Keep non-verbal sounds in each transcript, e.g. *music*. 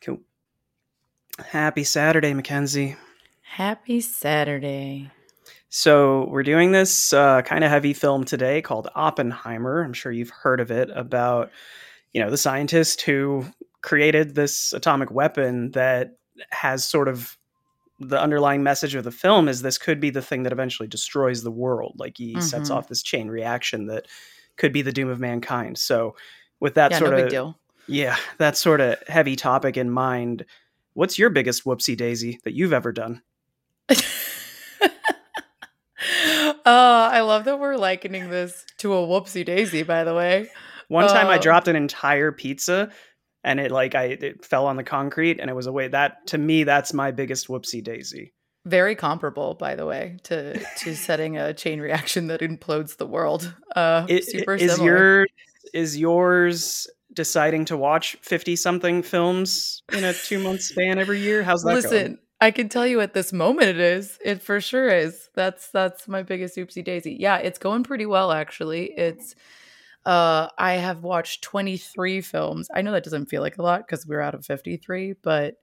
Cool. Happy Saturday, Mackenzie. Happy Saturday. So, we're doing this uh, kind of heavy film today called Oppenheimer. I'm sure you've heard of it about, you know, the scientist who created this atomic weapon that has sort of the underlying message of the film is this could be the thing that eventually destroys the world. Like he mm-hmm. sets off this chain reaction that could be the doom of mankind. So, with that yeah, sort no of yeah, that sort of heavy topic in mind, what's your biggest whoopsie daisy that you've ever done? Uh, *laughs* I love that we're likening this to a whoopsie daisy, by the way. One time I um, dropped an entire pizza and it like I it fell on the concrete and it was a way that to me that's my biggest whoopsie daisy. Very comparable, by the way, to to setting a chain reaction that implodes the world. Uh it, super is similar. Your, is yours deciding to watch 50 something films in a two month span every year? How's that Listen, going? I can tell you at this moment it is. It for sure is. That's that's my biggest oopsie daisy. Yeah, it's going pretty well actually. It's uh I have watched 23 films. I know that doesn't feel like a lot because we're out of 53, but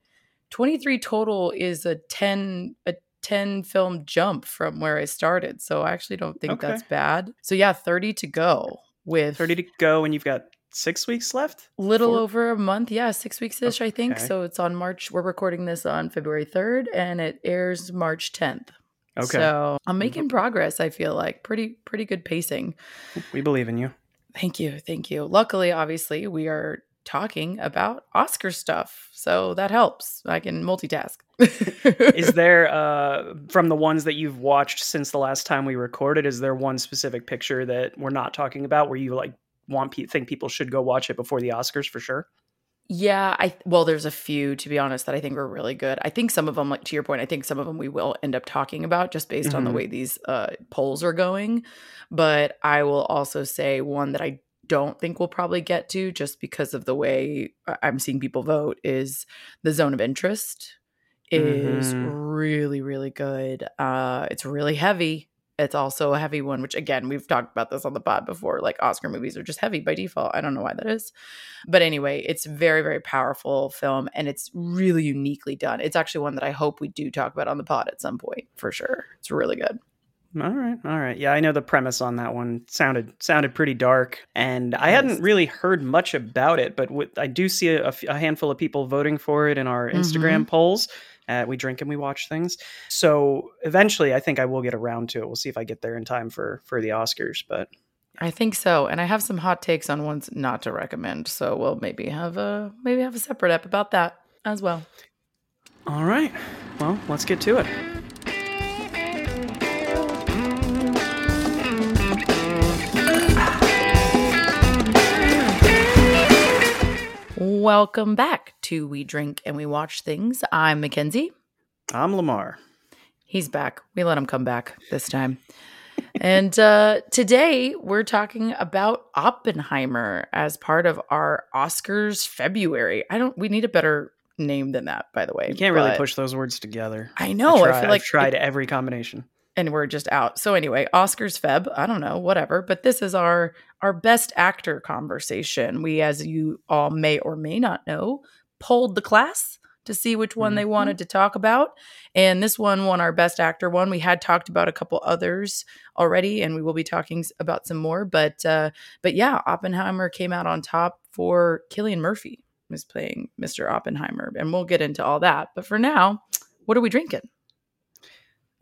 23 total is a 10 a 10 film jump from where I started. So I actually don't think okay. that's bad. So yeah, 30 to go with 30 to go and you've got six weeks left? Little Four? over a month. Yeah, six weeks ish, okay. I think. So it's on March. We're recording this on February 3rd and it airs March 10th. Okay. So I'm making progress, I feel like. Pretty, pretty good pacing. We believe in you. Thank you. Thank you. Luckily, obviously, we are talking about Oscar stuff. So that helps. I can multitask. *laughs* is there uh from the ones that you've watched since the last time we recorded is there one specific picture that we're not talking about where you like want pe- think people should go watch it before the Oscars for sure? Yeah, I well, there's a few to be honest that I think were really good. I think some of them, like to your point, I think some of them we will end up talking about just based mm-hmm. on the mm-hmm. way these uh, polls are going. But I will also say one that I don't think we'll probably get to just because of the way I'm seeing people vote is the zone of interest is mm-hmm. really really good. Uh, it's really heavy it's also a heavy one, which again, we've talked about this on the pod before. Like Oscar movies are just heavy by default. I don't know why that is. But anyway, it's very, very powerful film and it's really uniquely done. It's actually one that I hope we do talk about on the pod at some point for sure. It's really good. All right, all right. Yeah, I know the premise on that one sounded sounded pretty dark, and I hadn't really heard much about it. But I do see a, a, handful of people voting for it in our Instagram mm-hmm. polls. Uh, we drink and we watch things. So eventually, I think I will get around to it. We'll see if I get there in time for for the Oscars. But I think so, and I have some hot takes on ones not to recommend. So we'll maybe have a maybe have a separate app about that as well. All right. Well, let's get to it. Welcome back to We Drink and We Watch Things. I'm Mackenzie. I'm Lemar. He's back. We let him come back this time. and uh, today we're talking about Oppenheimer as part of our Oscars February. I don't. We need a better name than that, by the way. You can't really push those words together. I know. I, try, I feel like I've tried it, every combination and we're just out. So anyway, Oscars Feb, I don't know, whatever, but this is our our best actor conversation. We as you all may or may not know, polled the class to see which one mm-hmm. they wanted to talk about. And this one won our best actor one. We had talked about a couple others already and we will be talking about some more, but uh but yeah, Oppenheimer came out on top for Cillian Murphy is playing Mr. Oppenheimer and we'll get into all that. But for now, what are we drinking?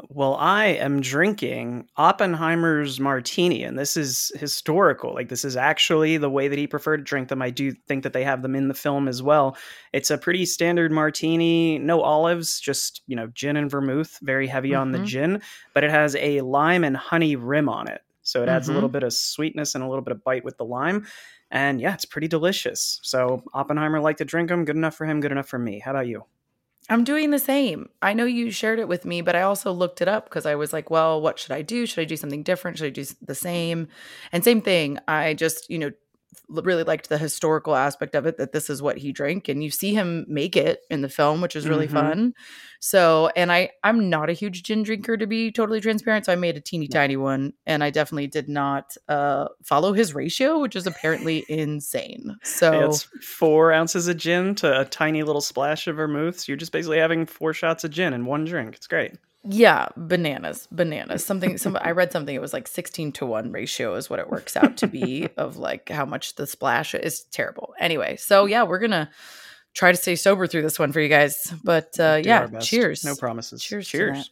Well, I am drinking Oppenheimer's martini, and this is historical. Like, this is actually the way that he preferred to drink them. I do think that they have them in the film as well. It's a pretty standard martini, no olives, just, you know, gin and vermouth, very heavy mm-hmm. on the mm-hmm. gin, but it has a lime and honey rim on it. So it adds mm-hmm. a little bit of sweetness and a little bit of bite with the lime. And yeah, it's pretty delicious. So Oppenheimer liked to drink them. Good enough for him, good enough for me. How about you? I'm doing the same. I know you shared it with me, but I also looked it up because I was like, well, what should I do? Should I do something different? Should I do the same? And same thing. I just, you know, really liked the historical aspect of it that this is what he drank and you see him make it in the film which is really Mhm. fun so and i i'm not a huge gin drinker to be totally transparent so i made a teeny tiny one and i definitely did not uh follow his ratio which is apparently insane so It's four ounces of gin to a tiny little splash of vermouth. So you're just basically having four shots of gin in one drink. It's great. Yeah, bananas, bananas. Something. Some. I read something. It was like sixteen to one ratio is what it works out to be *laughs* of like how much the splash is. Terrible. Anyway, so yeah, we're gonna try to stay sober through this one for you guys. But uh, Do yeah, cheers. No promises. Cheers. Cheers.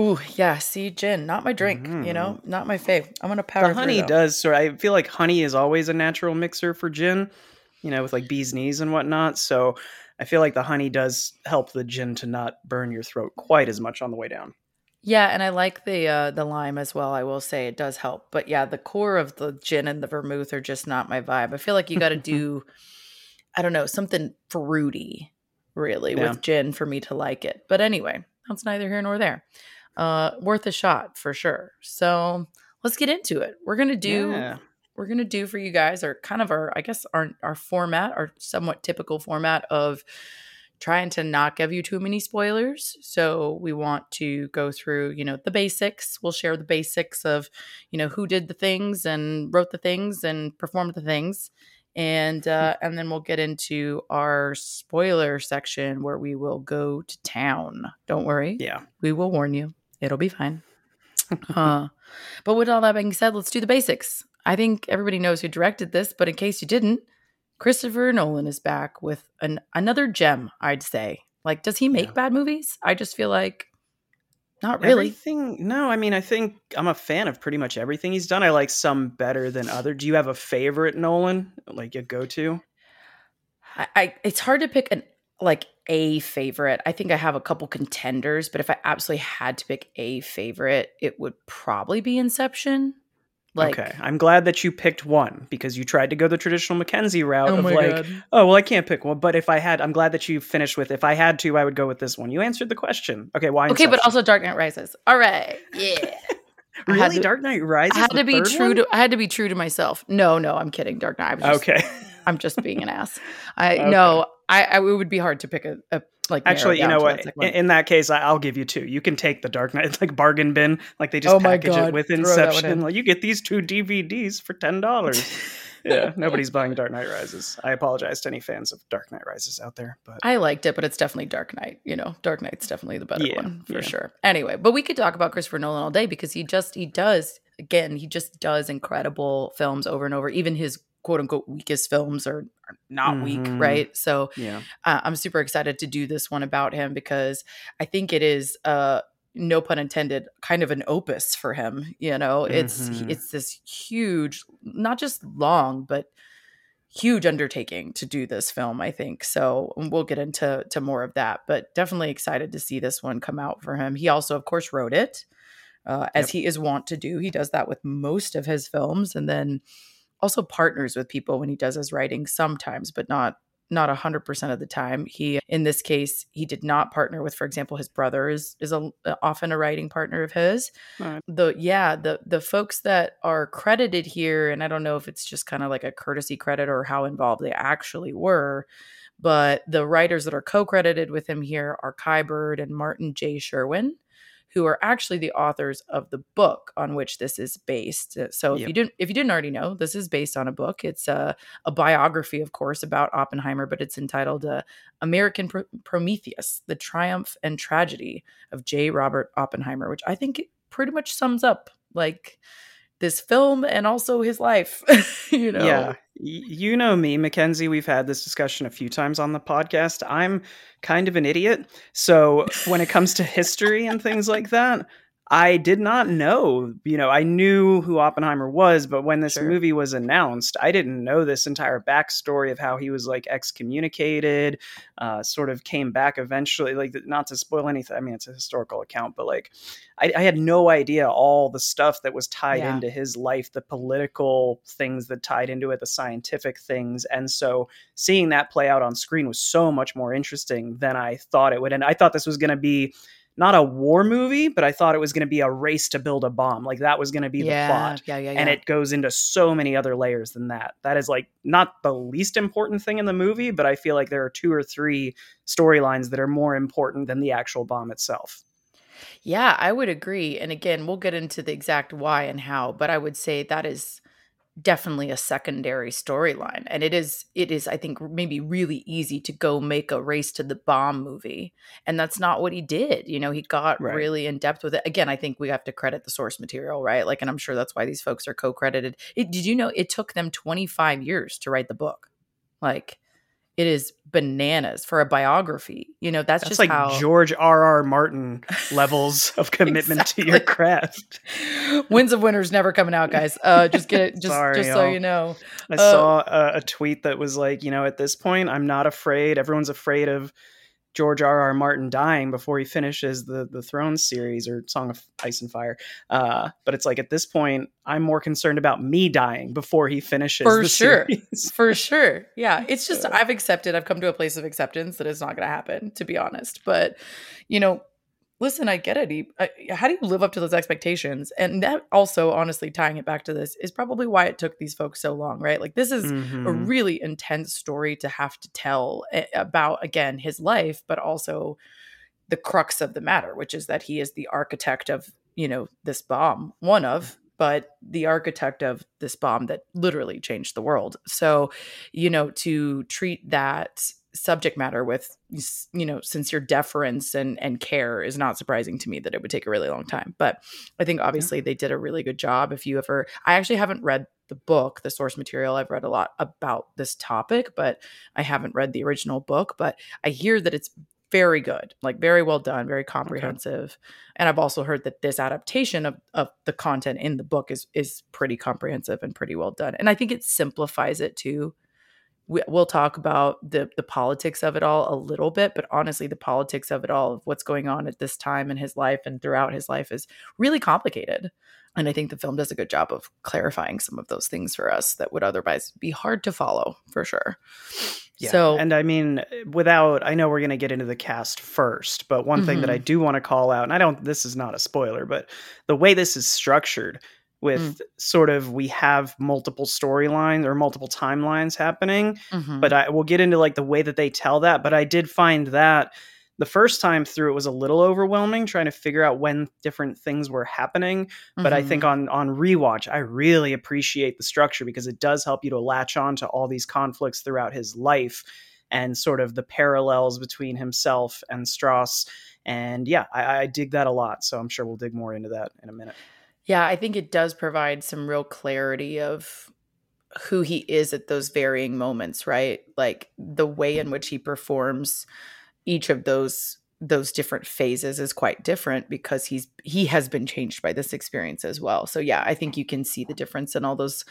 Ooh, yeah. See, gin, not my drink. You know, not my fave. I'm gonna power. Mm-hmm. The honey through, does. So I feel like honey is always a natural mixer for gin. You know, with like bees knees and whatnot. So I feel like the honey does help the gin to not burn your throat quite as much on the way down. Yeah, and I like the uh the lime as well. I will say it does help. But yeah, the core of the gin and the vermouth are just not my vibe. I feel like you got to *laughs* do I don't know, something fruity really Yeah. with gin for me to like it. But anyway, that's neither here nor there. Uh worth a shot for sure. So, let's get into it. We're going to do Yeah. We're gonna do for you guys are kind of our i guess our our format our somewhat typical format of trying to not give you too many spoilers. So we want to go through you know the basics. We'll share the basics of you know who did the things and wrote the things and performed the things. And uh and then we'll get into our spoiler section where we will go to town. Don't worry. Yeah. we will warn you. It'll be fine. *laughs* Uh, but with all that being said, let's do the basics. I think everybody knows who directed this, but in case you didn't, Christopher Nolan is back with an another gem, I'd say. Like, does he make Yeah. bad movies? I just feel like not really. Everything. No, I mean, I think I'm a fan of pretty much everything he's done. I like some better than other. Do you have a favorite Nolan, like a go to? I, I it's hard to pick an like a favorite. I think I have a couple contenders, but if I absolutely had to pick a favorite, it would probably be Inception. Like, okay, I'm glad that you picked one because you tried to go the traditional Mackenzie route oh of like, god, oh well, I can't pick one. But if I had, I'm glad that you finished with. If I had to, I would go with this one. You answered the question. Okay, why? okay, but also Dark Knight Rises. All right, yeah. *laughs* Really, to- Dark Knight Rises. I had to be true one? to I had to be true to myself. No, no, I'm kidding. Dark Knight. Just, Okay, I'm just being an ass. I *laughs* Okay. no, I, I it would be hard to pick a, a like actually, you know what? In, in that case, I, I'll give you two. You can take the Dark Knight, it's like bargain bin. Like they just Oh package God, it with throw that one Inception. in. Like you get these two DVDs for ten dollars. *laughs* yeah, nobody's buying Dark Knight Rises. I apologize to any fans of Dark Knight Rises out there, but I liked it, but it's definitely Dark Knight. You know, Dark Knight's definitely the better Yeah, one for yeah. sure. Anyway, but we could talk about Christopher Nolan all day because he just he does again he just does incredible films over and over. Even his quote unquote weakest films are, are not weak, Mhm. right? So yeah, uh, I'm super excited to do this one about him because I think it is uh no pun intended kind of an opus for him you know it's Mhm. it's this huge not just long but huge undertaking to do this film i think so we'll get into to more of that but definitely excited to see this one come out for him he also of course wrote it uh, as Yep. he is wont to do he does that with most of his films and then also partners with people when he does his writing sometimes but not not 100% of the time. He in this case he did not partner with for example his brother is is a, uh, often a writing partner of his. Alright. the yeah the the folks that are credited here and i don't know if it's just kind of like a courtesy credit or how involved they actually were but the writers that are co-credited with him here are kai bird and martin j. Sherwin who are actually the authors of the book on which this is based. Uh, So if Yep. you didn't if you didn't already know, this is based on a book. It's a, a biography, of course, about Oppenheimer, but it's entitled uh, "American Pro- Prometheus: The Triumph and Tragedy of J. Robert Oppenheimer," which I think pretty much sums up like this film and also his life. *laughs* you know, yeah. You know me, Mackenzie. We've had this discussion a few times on the podcast. I'm kind of an idiot. So when it comes to history and things like that, I did not know. You know, I knew who Oppenheimer was, but when this Sure. movie was announced, I didn't know this entire backstory of how he was like excommunicated, uh, sort of came back eventually. Like, not to spoil anything. I mean, it's a historical account, but like, I, I had no idea all the stuff that was tied Yeah. into his life, the political things that tied into it, the scientific things. And so seeing that play out on screen was so much more interesting than I thought it would. And I thought this was going to be not a war movie, but I thought it was going to be a race to build a bomb. Like that was going to be yeah, the plot. Yeah, yeah, yeah. And it goes into so many other layers than that. That is like not the least important thing in the movie, but I feel like there are two or three storylines that are more important than the actual bomb itself. Yeah, I would agree. And again, we'll get into the exact why and how, but I would say that is definitely a secondary storyline and it is it is i think maybe really easy to go make a race to the bomb movie and that's not what he did you know he got right. really in depth with it. Again i think we have to credit the source material right? Like and i'm sure that's why these folks are co-credited. It, did you know it took them 25 years to write the book? Like it is bananas for a biography. You know, that's, that's just like how... George R. R. Martin *laughs* levels of commitment to your craft. Winds of Winter's never coming out, guys. Uh, just get it, *laughs* just Sorry, just y'all. so you know. I uh, saw a, a tweet that was like, you know, at this point, I'm not afraid. Everyone's afraid of George R. R. Martin dying before he finishes the the Throne series or Song of Ice and Fire. Uh, but it's like at this point, I'm more concerned about me dying before he finishes. For sure, for sure. Yeah, *laughs* it's just I've accepted. I've come to a place of acceptance that it's not going to happen. To be honest, but you know, listen, I get it. He, how do you live up to those expectations? And that also, honestly, tying it back to this is probably why it took these folks so long, right? Like, this is mm-hmm. a really intense story to have to tell eh, about, again, his life, but also the crux of the matter, which is that he is the architect of, you know, this bomb, one of, but the architect of this bomb that literally changed the world. So, you know, to treat that subject matter with you know sincere deference and and care is not surprising to me that it would take a really long time. But i think obviously yeah. they did a really good job. If you ever i actually haven't read the book the source material. I've read a lot about this topic but i haven't read the original book. But i hear that it's very good like very well done very comprehensive. Okay. and i've also heard that this adaptation of, of the content in the book is is pretty comprehensive and pretty well done. And i think it simplifies it too we, will talk about the the politics of it all a little bit but honestly the politics of it all of what's going on at this time in his life and throughout his life is really complicated and i think the film does a good job of clarifying some of those things for us that would otherwise be hard to follow for sure yeah. So, and I mean, without, I know we're going to get into the cast first, but one mm-hmm. thing that I mm-hmm. do want to call out, and I don't, this is not a spoiler, but the way this is structured, with mm. sort of we have multiple storylines or multiple timelines happening mm-hmm. but i will get into like the way that they tell that but i did find that the first time through it was a little overwhelming trying to figure out when different things were happening mm-hmm. but i think mm-hmm. on on rewatch i really appreciate the structure because it does help you to latch on to all these conflicts throughout his life and sort of the parallels between himself and strauss and yeah I, I dig that a lot so i'm sure we'll dig more into that in a minute yeah, I think it does provide some real clarity of who he is at those varying moments, right? Like the way in which he performs each of those those different phases is quite different because he's he has been changed by this experience as well. So yeah, I think you can see the difference in all those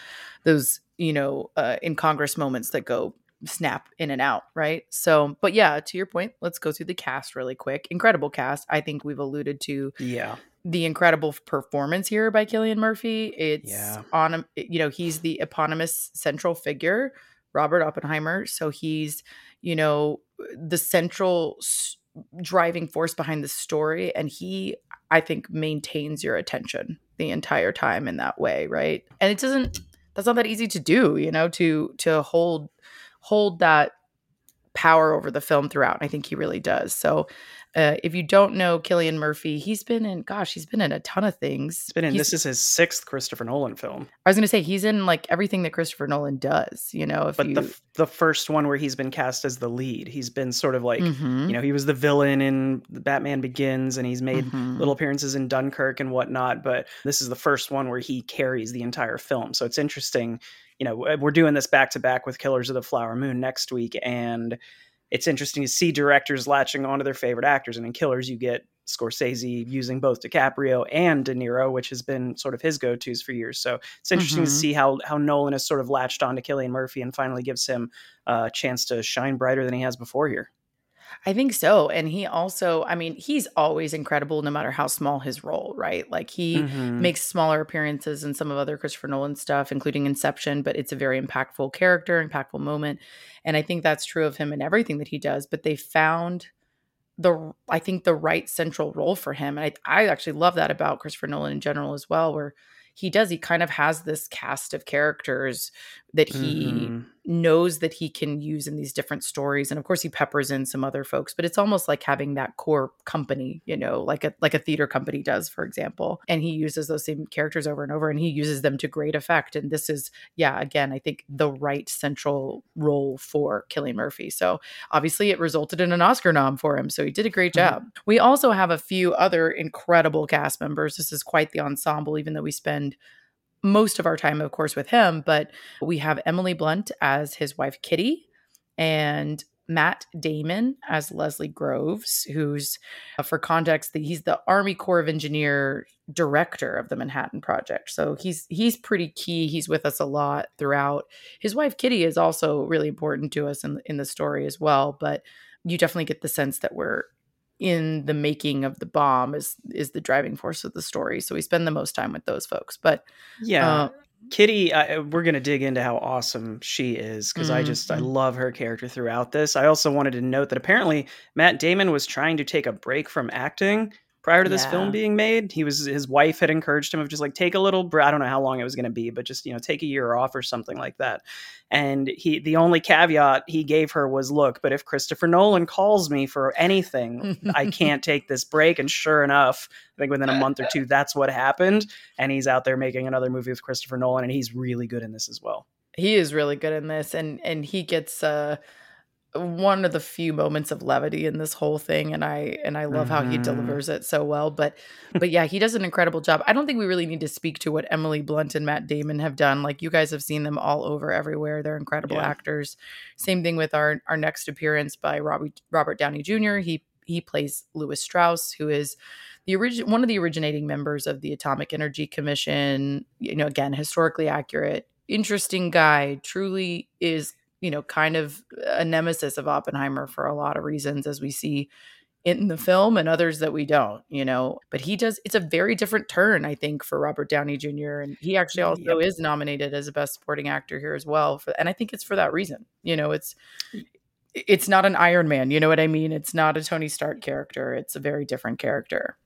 those, you know, uh, Congress moments that go snap in and out, right? So, but yeah, to your point, let's go through the cast really quick. Incredible cast. I think we've alluded to yeah the incredible performance here by Cillian Murphy. It's yeah. on, you know, he's the eponymous central figure, Robert Oppenheimer. So he's, you know, the central driving force behind the story. And he, I think, maintains your attention the entire time in that way, right? And it doesn't, that's not that easy to do, you know, to, to hold, hold that power over the film throughout. And I think he really does. So uh, if you don't know Cillian Murphy, he's been in, gosh, he's been in a ton of things. He's been in, he's, this is his sixth Christopher Nolan film. I was going to say, he's in like everything that Christopher Nolan does, you know. If but you... the, the first one where he's been cast as the lead, he's been sort of like, mm-hmm. you know, he was the villain in Batman Begins and he's made mm-hmm. little appearances in Dunkirk and whatnot. But this is the first one where he carries the entire film. So it's interesting. You know, we're doing this back to back with Killers of the Flower Moon next week. And it's interesting to see directors latching onto their favorite actors. And in Killers, you get Scorsese using both DiCaprio and De Niro, which has been sort of his go-tos for years. So it's interesting mm-hmm. to see how how Nolan has sort of latched on to Cillian Murphy and finally gives him a chance to shine brighter than he has before here. I think so. And he also, I mean, he's always incredible no matter how small his role, right? Like he mm-hmm. makes smaller appearances in some of other Christopher Nolan stuff, including Inception, but it's a very impactful character, impactful moment. And I think that's true of him in everything that he does. But they found the I think the right central role for him. And I I actually love that about Christopher Nolan in general as well, where he does he kind of has this cast of characters that he mm-hmm. knows that he can use in these different stories and of course he peppers in some other folks but it's almost like having that core company you know like a like a theater company does for example and he uses those same characters over and over and he uses them to great effect and this is yeah again i think the right central role for Cillian Murphy so obviously it resulted in an Oscar nom for him so he did a great mm-hmm. job mm-hmm. we also have a few other incredible cast members this is quite the ensemble even though we spend most of our time, of course, with him, but we have Emily Blunt as his wife, Kitty, and Matt Damon as Leslie Groves, who's, uh, for context, the, he's the Army Corps of Engineer director of the Manhattan Project. So he's he's pretty key. He's with us a lot throughout. His wife Kitty is also really important to us in in the story as well. But you definitely get the sense that we're in the making of the bomb is is the driving force of the story. So we spend the most time with those folks. But yeah, uh, Kitty, I, we're gonna dig into how awesome she is because mm-hmm. I just I mm-hmm. love her character throughout this. I also wanted to note that apparently Matt Damon was trying to take a break from acting prior to this yeah. film being made. He was his wife had encouraged him of just like take a little I don't know how long it was going to be, but just you know take a year off or something like that. And he the only caveat he gave her was look, but if Christopher Nolan calls me for anything, I *laughs* can't take this break and sure enough, I think within a month or two that's what happened and he's out there making another movie with Christopher Nolan and he's really good in this as well. He is really good in this and and he gets uh one of the few moments of levity in this whole thing and i and i love mm-hmm. how he mm-hmm. delivers it so well but *laughs* but yeah he does an incredible job i don't think we really need to speak to what emily blunt and matt damon have done like you guys have seen them all over everywhere they're incredible yeah. actors same thing with our our next appearance by robert robert downey jr he he plays lewis strauss who is the origin one of the originating members of the atomic energy commission you know again historically accurate interesting guy truly is you know, kind of a nemesis of Oppenheimer for a lot of reasons, as we see in the film and others that we don't, you know. But he does, it's a very different turn, I think, for Robert Downey Jr. And he actually also yep. is nominated as a best supporting actor here as well. For, and I think it's for that reason. You know, it's, it's not an Iron Man, you know what I mean? It's not a Tony Stark character. It's a very different character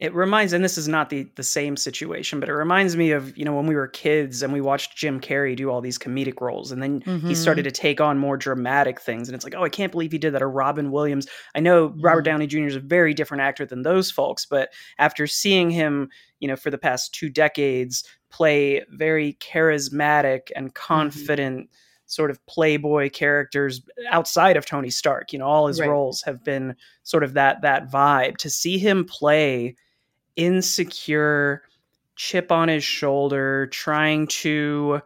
it reminds and this is not the the same situation but it reminds me of you know when we were kids and we watched jim carrey do all these comedic roles and then mm-hmm. he started to take on more dramatic things and it's like oh i can't believe he did that or robin williams i know mm-hmm. robert downey jr is a very different actor than those folks but after seeing him you know for the past two decades play very charismatic and mm-hmm. confident mm-hmm. Sort of playboy characters outside of tony stark you know all his right. roles have been sort of that that vibe to see him play insecure, chip on his shoulder, trying to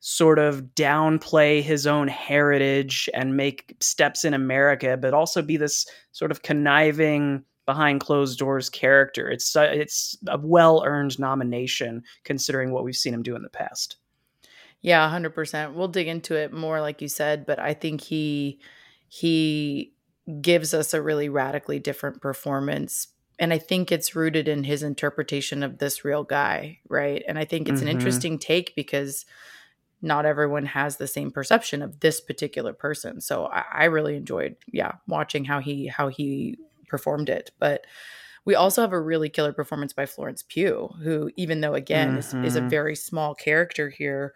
sort of downplay his own heritage and make steps in America, but also be this sort of conniving behind closed doors character. It's uh, it's a well earned nomination considering what we've seen him do in the past. Yeah, hundred percent. We'll dig into it more, like you said, but I think he he gives us a really radically different performance and I think it's rooted in his interpretation of this real guy, right? And I think it's mm-hmm. an interesting take because not everyone has the same perception of this particular person. So I, I really enjoyed, yeah, watching how he how he performed it. But we also have a really killer performance by Florence Pugh, who, even though again mm-hmm. is, is a mm-hmm. very small character here,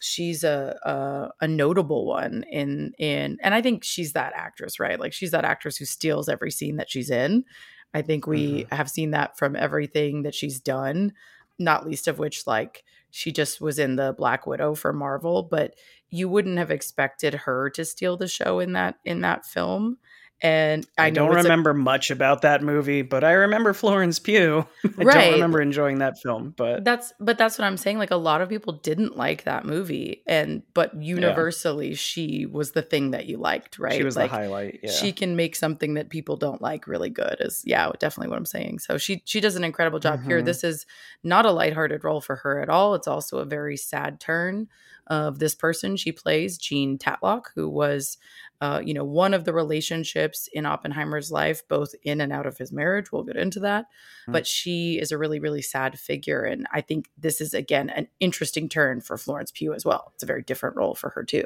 she's a, a, a notable one in in and I think she's that actress, right? Like she's that actress who steals every scene that she's in. I think we mm-hmm. have seen that from everything that she's done, not least of which, like, she just was in the Black Widow for Marvel, but you wouldn't have expected her to steal the show in that in that film. And I, I don't remember a, much about that movie, but I remember Florence Pugh. *laughs* I right. don't remember enjoying that film, but that's but that's what I'm saying. Like a lot of people didn't like that movie, and but universally, yeah. she was the thing that you liked, right? She was like, the highlight. Yeah. She can make something that people don't like really good. Is yeah, definitely what I'm saying. So she she does an incredible job mm-hmm. here. This is not a lighthearted role for her at all. It's also a very sad turn of this person she plays, Jean Tatlock, who was uh, you know, one of the relationships in Oppenheimer's life, both in and out of his marriage. We'll get into that. Mm-hmm. But she is a really, really sad figure. And I think this is, again, an interesting turn for Florence Pugh as well. It's a very different role for her, too.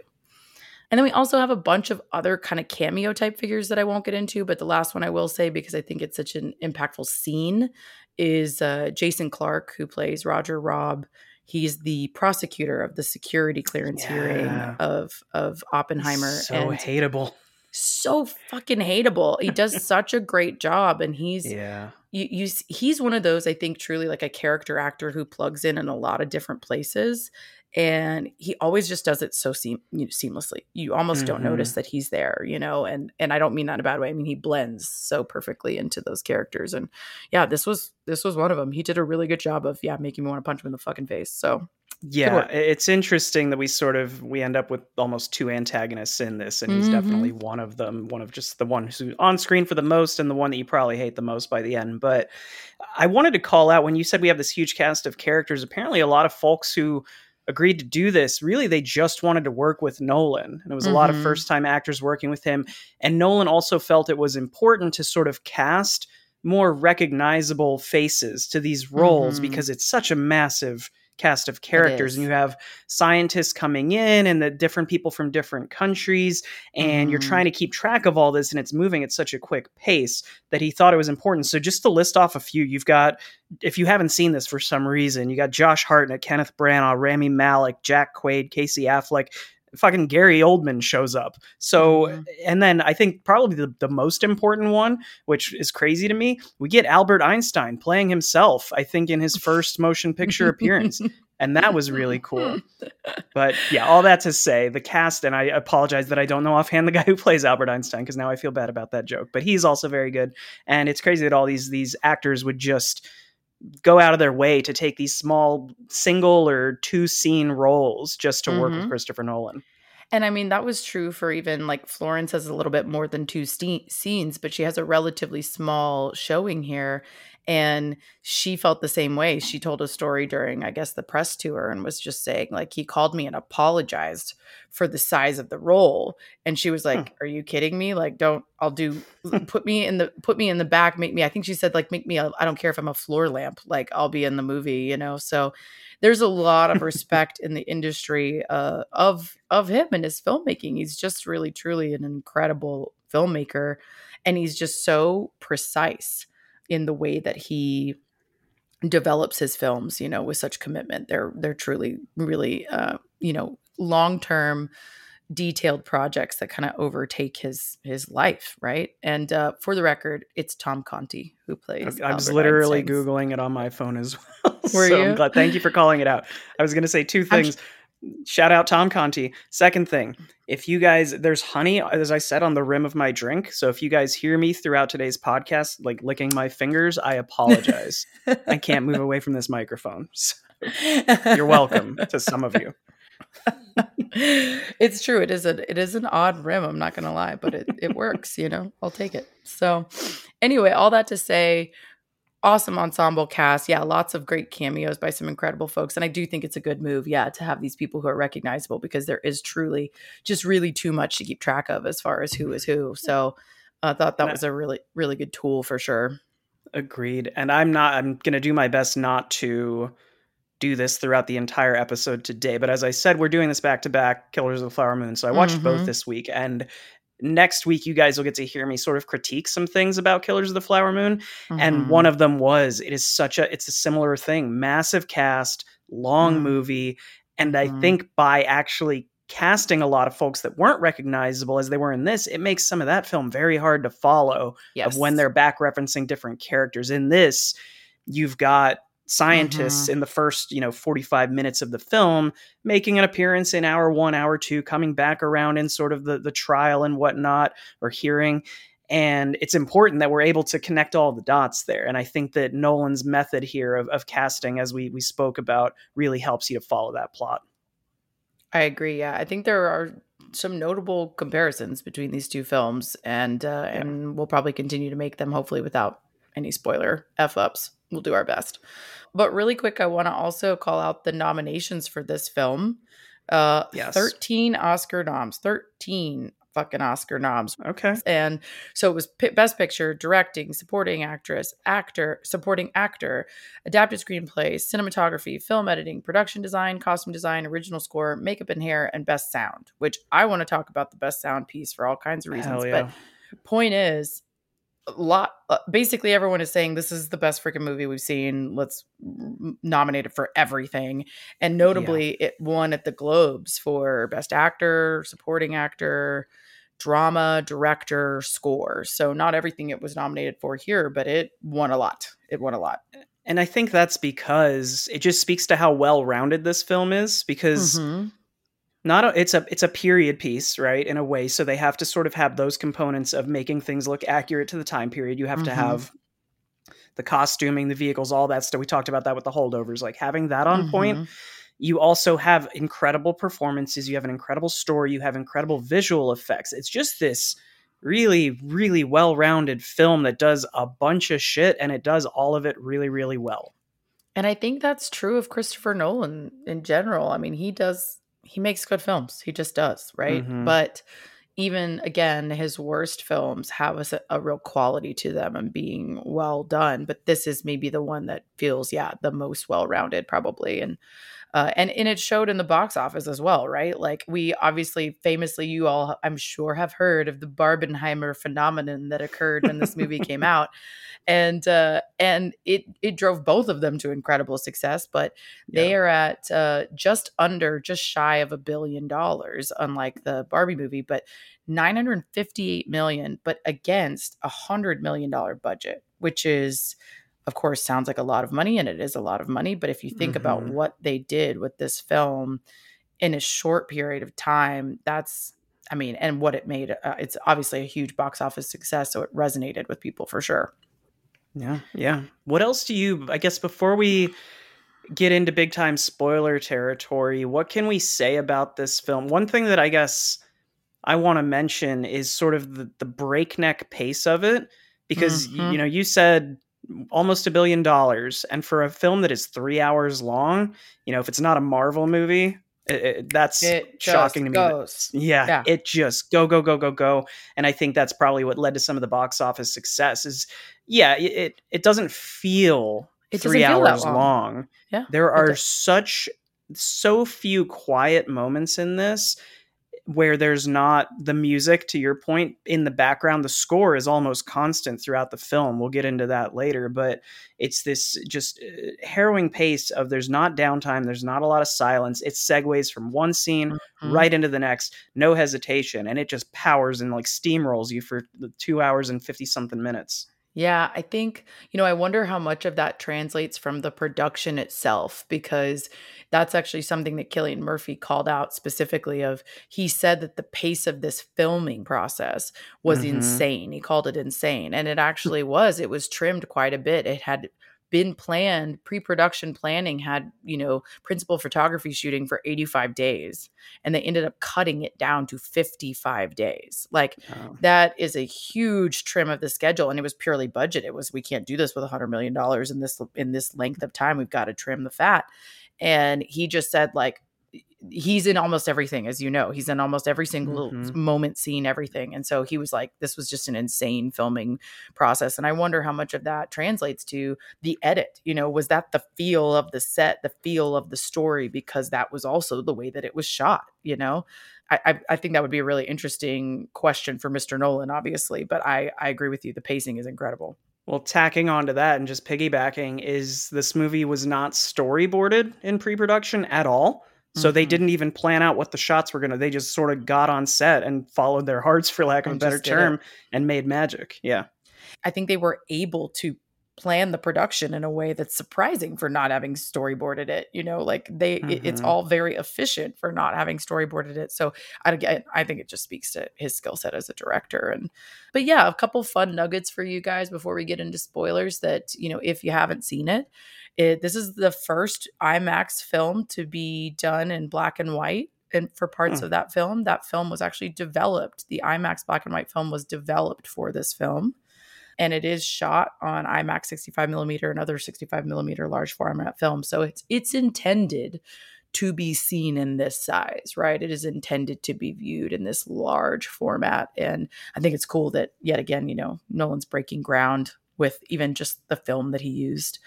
And then we also have a bunch of other kind of cameo type figures that I won't get into, but the last one I will say because I think it's such an impactful scene is uh, Jason Clarke, who plays Roger Robb. He's the prosecutor of the security clearance yeah. hearing of of Oppenheimer. So and hateable. So fucking hateable. He does *laughs* such a great job, and he's yeah. You, you he's one of those I think truly like a character actor who plugs in in a lot of different places and he always just does it so seam- you know, seamlessly you almost mm-hmm. don't notice that he's there you know and and i don't mean that in a bad way i mean he blends so perfectly into those characters and yeah this was this was one of them he did a really good job of yeah making me want to punch him in the fucking face so yeah it's interesting that we sort of we end up with almost two antagonists in this and he's mm-hmm. definitely one of them one of just the one who's on screen for the most and the one that you probably hate the most by the end but i wanted to call out when you said we have this huge cast of characters apparently a lot of folks who agreed to do this, really they just wanted to work with Nolan. And it was mm-hmm. a lot of mm-hmm. first time actors working with him. And Nolan also felt it was important to sort of cast more recognizable faces to these roles mm-hmm. because it's such a massive cast of characters and you have scientists coming in and the different people from different countries and mm. you're trying to keep track of all this and it's moving at such a quick pace that he thought it was important so just to list off a few you've got if you haven't seen this for some reason you got josh hartnett kenneth branagh rami malek jack quaid casey affleck fucking Gary Oldman shows up. So, mm-hmm. and then I think probably the, the most important one, which is crazy to me, we get Albert Einstein playing himself, I think, in his first motion picture appearance. And that was really cool. *laughs* But yeah, all that to say, the cast, and I apologize that I don't know offhand the guy who plays Albert Einstein because now I feel bad about that joke. But he's also very good. And it's crazy that all these these actors would just go out of their way to take these small single or two scene roles just to mm-hmm. work with mm-hmm. Christopher Nolan. And I mean, that was true for even like Florence has a little bit more than two st- scenes, but she has a relatively small showing here and she felt the same way. She told a story during i guess the press tour and was just saying like he called me and apologized for the size of the role. And she was like are you kidding me? Like don't i'll do *laughs* put me in the put me in the back make me i think she said like make me I don't care if i'm a floor lamp like i'll be in the movie you know? So there's a lot of *laughs* respect in the industry uh, of of him and his filmmaking. He's just really truly an incredible filmmaker and he's just so precise in the way that he develops his films you know with such commitment. They're they're truly really uh you know long term detailed projects that kind of overtake his his life right? And uh for the record it's tom conti who plays i was literally Einstein's. googling it on my phone as *laughs* well. Were so you? I'm glad, thank you for calling it out. I was going to say two things shout out Tom Conti. Second thing, mm. if you guys, there's honey, as I said, on the rim of my drink. So if you guys hear me throughout today's podcast, like licking my fingers, I apologize. I can't move away from this microphone. *laughs* So you're welcome to some of you. *laughs* it's true. It is a it is an odd rim. I'm not gonna lie, but it it works. You know, I'll take it. So, anyway, all that to say, awesome ensemble cast. Yeah, lots of great cameos by some incredible folks. And I do think it's a good move, yeah, to have these people who are recognizable because there is truly just really too much to keep track of as far as who is who. So I thought that was a really, really good tool for sure. Agreed. And I'm not, I'm going to do my best not to do this throughout the entire episode today. But as I said, we're doing this back to back Killers of the Flower Moon. So I watched mm-hmm. both this week. And next week you guys will get to hear me sort of critique some things about Killers of the Flower Moon. Mm-hmm. And one of them was it is such a it's a similar thing. Massive cast, long mm-hmm. movie. And I mm-hmm. think by actually casting a lot of folks that weren't recognizable as they were in this, it makes some of that film very hard to follow yes. of when they're back referencing different characters. In this, you've got scientists mm-hmm. in the first you know 45 minutes of the film making an appearance in hour one hour two coming back around in sort of the the trial and whatnot or hearing. And it's important that we're able to connect all the dots there. And i think that nolan's method here of, of casting as we we spoke about really helps you to follow that plot. I agree yeah. I think there are some notable comparisons between these two films and uh, yeah. and we'll probably continue to make them hopefully without any spoiler f ups we'll do our best but really quick, I want to also call out the nominations for this film. Uh, yes. 13 Oscar noms, 13 fucking Oscar noms. Okay. And so it was P- Best Picture, Directing, Supporting Actress, Actor, Supporting Actor, Adapted Screenplay, Cinematography, Film Editing, Production Design, Costume Design, Original Score, Makeup and Hair, and Best Sound, which I want to talk about the Best Sound piece for all kinds of reasons. Yeah. But point is, lot uh, basically everyone is saying this is the best freaking movie we've seen. Let's nominate it for everything. And notably yeah. it won at the globes for best actor supporting actor drama director score. So not everything it was nominated for here but it won a lot. It won a lot. And i think that's because it just speaks to how well rounded this film is because mm-hmm not a, it's a it's a period piece right in a way. So they have to sort of have those components of making things look accurate to the time period. You have mm-hmm. to have the costuming the vehicles all that stuff. We talked about that with the holdovers. Like having that on mm-hmm. point you also have incredible performances. You have an incredible story. You have incredible visual effects. It's just this really really well-rounded film that does a bunch of shit and it does all of it really really well. And i think that's true of christopher nolan in general. I mean he does he makes good films. He just does, right? Mm-hmm. But even again, his worst films have a, a, real quality to them and being well done. But this is maybe the one that feels, yeah, the most well rounded, probably. And uh, and and it showed in the box office as well, right? Like we obviously, famously, you all, I'm sure, have heard of the Barbenheimer phenomenon that occurred when this movie came *laughs* out, and uh, and it it drove both of them to incredible success. But they yeah. are at uh, just under, just shy of a billion dollars, unlike the Barbie movie, but 958 million, but against a hundred million dollar budget, which is of course sounds like a lot of money and it is a lot of money but if you think mm-hmm. about what they did with this film in a short period of time that's i mean and what it made uh, it's obviously a huge box office success so it resonated with people for sure yeah yeah what else do you i guess before we get into big time spoiler territory what can we say about this film one thing that i guess i want to mention is sort of the, the breakneck pace of it because mm-hmm. you know you said almost a billion dollars and for a film that is three hours long you know if it's not a marvel movie it, it, that's it shocking to me goes. Yeah, yeah, it just go go go go go and i think that's probably what led to some of the box office success is yeah it it doesn't feel it three hours long. long. yeah there are such so few quiet moments in this where there's not the music to your point in the background the score is almost constant throughout the film. We'll get into that later but it's this just uh, harrowing pace of there's not downtime there's not a lot of silence. It segues from one scene mm-hmm. right into the next no hesitation and it just powers and like steamrolls you for two hours and 50 something minutes yeah, I think, you know, I wonder how much of that translates from the production itself because that's actually something that Cillian Murphy called out specifically of he said that the pace of this filming process was mm-hmm. insane. He called it insane and it actually was. It was trimmed quite a bit. It had been planned pre-production planning had you know principal photography shooting for 85 days and they ended up cutting it down to 55 days. Like that is a huge trim of the schedule and it was purely budget. It was we can't do this with 100 million dollars in this in this length of time. We've got to trim the fat. And he just said like he's in almost everything as you know he's in almost every single mm-hmm. moment scene everything and so he was like this was just an insane filming process and i wonder how much of that translates to the edit you know was that the feel of the set the feel of the story because that was also the way that it was shot you know I, I think that would be a really interesting question for Mr. Nolan, obviously, but I, I agree with you. The pacing is incredible. Well, tacking onto that and just piggybacking is this movie was not storyboarded in pre-production at all. So mm-hmm. they didn't even plan out what the shots were going to. They just sort of got on set and followed their hearts, for lack of and a better term, and made magic. Yeah. I think they were able to plan the production in a way that's surprising for not having storyboarded it you know like they mm-hmm. it, it's all very efficient for not having storyboarded it so I, I think it just speaks to his skill set as a director and but yeah a couple fun nuggets for you guys before we get into spoilers that you know if you haven't seen it it, this is the first IMAX film to be done in black and white. And for parts hmm. of that film, that film was actually developed. The IMAX black and white film was developed for this film. And it is shot on IMAX 65 millimeter and other 65 millimeter large format film. So it's it's intended to be seen in this size, right? It is intended to be viewed in this large format. And I think it's cool that, yet again, you know, Nolan's breaking ground with even just the film that he used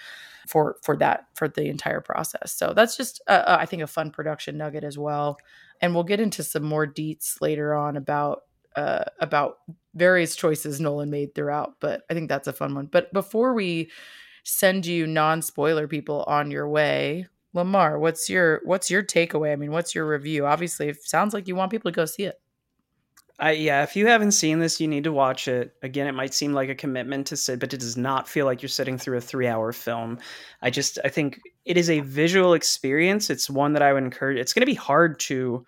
for for that for the entire process. So that's just uh, I think a fun production nugget as well. And we'll get into some more deets later on about uh, about various choices Nolan made throughout. But I think that's a fun one. But before we send you non spoiler people on your way, Lemar, what's your what's your takeaway? I mean, what's your review? Obviously, it sounds like you want people to go see it. I, yeah, if you haven't seen this, you need to watch it. Again, it might seem like a commitment to sit, but it does not feel like you're sitting through a three hour film. I just, I think it is a visual experience. It's one that I would encourage. It's going to be hard to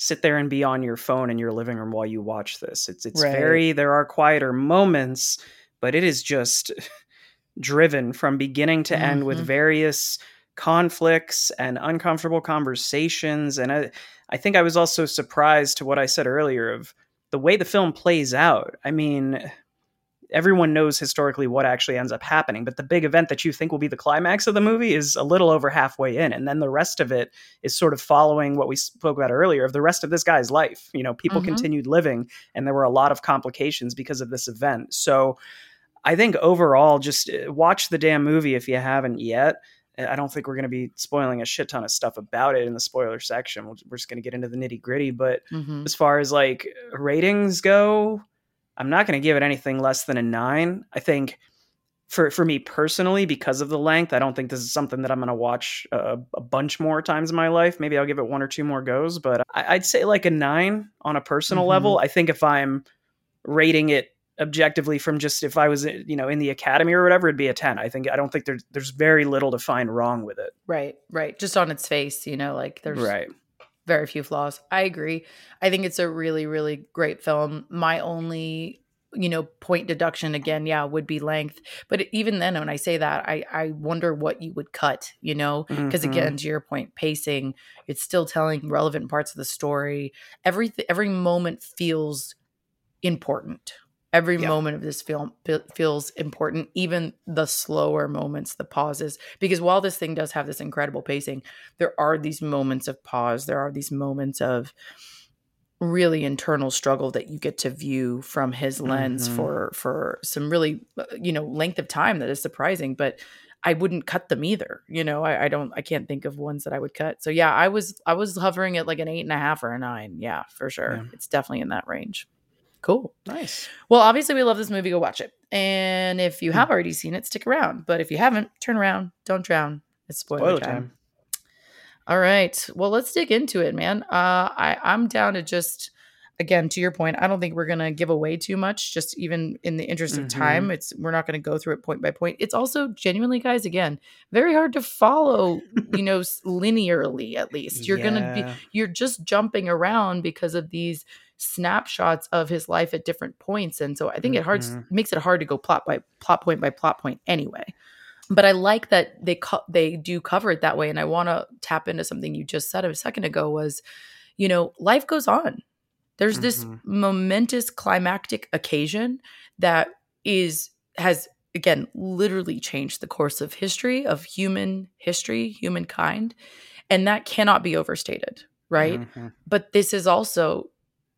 sit there and be on your phone in your living room while you watch this. It's, it's right. very, there are quieter moments, but it is just *laughs* driven from beginning to mm-hmm. end with mm-hmm. various conflicts and uncomfortable conversations. And I, I think I was also surprised to what I said earlier of the way the film plays out. I mean, everyone knows historically what actually ends up happening, but the big event that you think will be the climax of the movie is a little over halfway in. And then the rest of it is sort of following what we spoke about earlier of the rest of this guy's life. You know, people mm-hmm. continued living, and there were a lot of complications because of this event. So I think overall, just uh, watch the damn movie if you haven't yet. I don't think we're going to be spoiling a shit ton of stuff about it in the spoiler section. We're just going to get into the nitty gritty. But mm-hmm. as far as like ratings go, I'm not going to give it anything less than a nine. I think for for me personally, because of the length, I don't think this is something that I'm going to watch a, a, bunch more times in my life. Maybe I'll give it one or two more goes, but I, would say like a nine on a personal mm-hmm. level. I think if I'm rating it objectively from just if I was you know in the academy or whatever it'd be a 10 I think I don't think there's there's very little to find wrong with it right right just on its face you know like there's right very few flaws. I agree. I think it's a really really great film. My only you know point deduction again yeah would be length. But even then when I say that I I wonder what you would cut you know? Because mm-hmm. again to your point pacing it's still telling relevant parts of the story. Every every moment feels important Every yeah. moment of this film feels important, even the slower moments, the pauses. Because while this thing does have this incredible pacing, there are these moments of pause. There are these moments of really internal struggle that you get to view from his lens mm-hmm. for for some really uh, you know length of time that is surprising. But I wouldn't cut them either. You know, I, I, don't, I can't think of ones that I would cut. So yeah, I was, I was hovering at like an eight and a half or a nine. Yeah, for sure. Yeah. It's definitely in that range. Cool. Nice. Well, obviously, we love this movie. Go watch it. And if you hmm. have already seen it, stick around. But if you haven't, turn around. Don't drown. It's spoiler, spoiler time. time. All right. Well, let's dig into it, man. Uh, I, I'm down to just again to your point i don't think we're going to give away too much just even in the interest of mm-hmm. time it's we're not going to go through it point by point it's also genuinely guys again very hard to follow you know linearly at least you're yeah. going to be you're just jumping around because of these snapshots of his life at different points and so i think mm-hmm. it hard mm-hmm. makes it hard to go plot by plot point by plot point anyway but i like that they co- they do cover it that way and i want to tap into something you just said a second ago was you know life goes on there's mm-hmm. this momentous climactic occasion that is has again literally changed the course of history of human history humankind and that cannot be overstated right mm-hmm. but this is also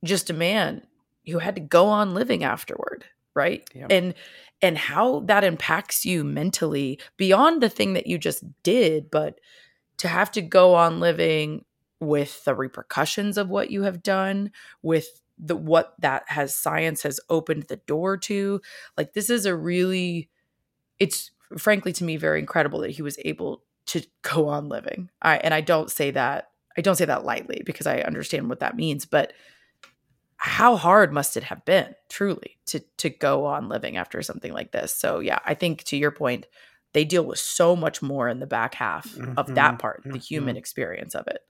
just a man who had to go on living afterward right? And and how that impacts you mentally beyond the thing that you just did but to have to go on living with the repercussions of what you have done with the what that has science has opened the door to like this is a really it's frankly to me very incredible that he was able to go on living. I, and i don't say that i don't say that lightly because i understand what that means but how hard must it have been truly to to go on living after something like this so yeah i think to your point they deal with so much more in the back half mm-hmm, of that part mm-hmm. the human experience of it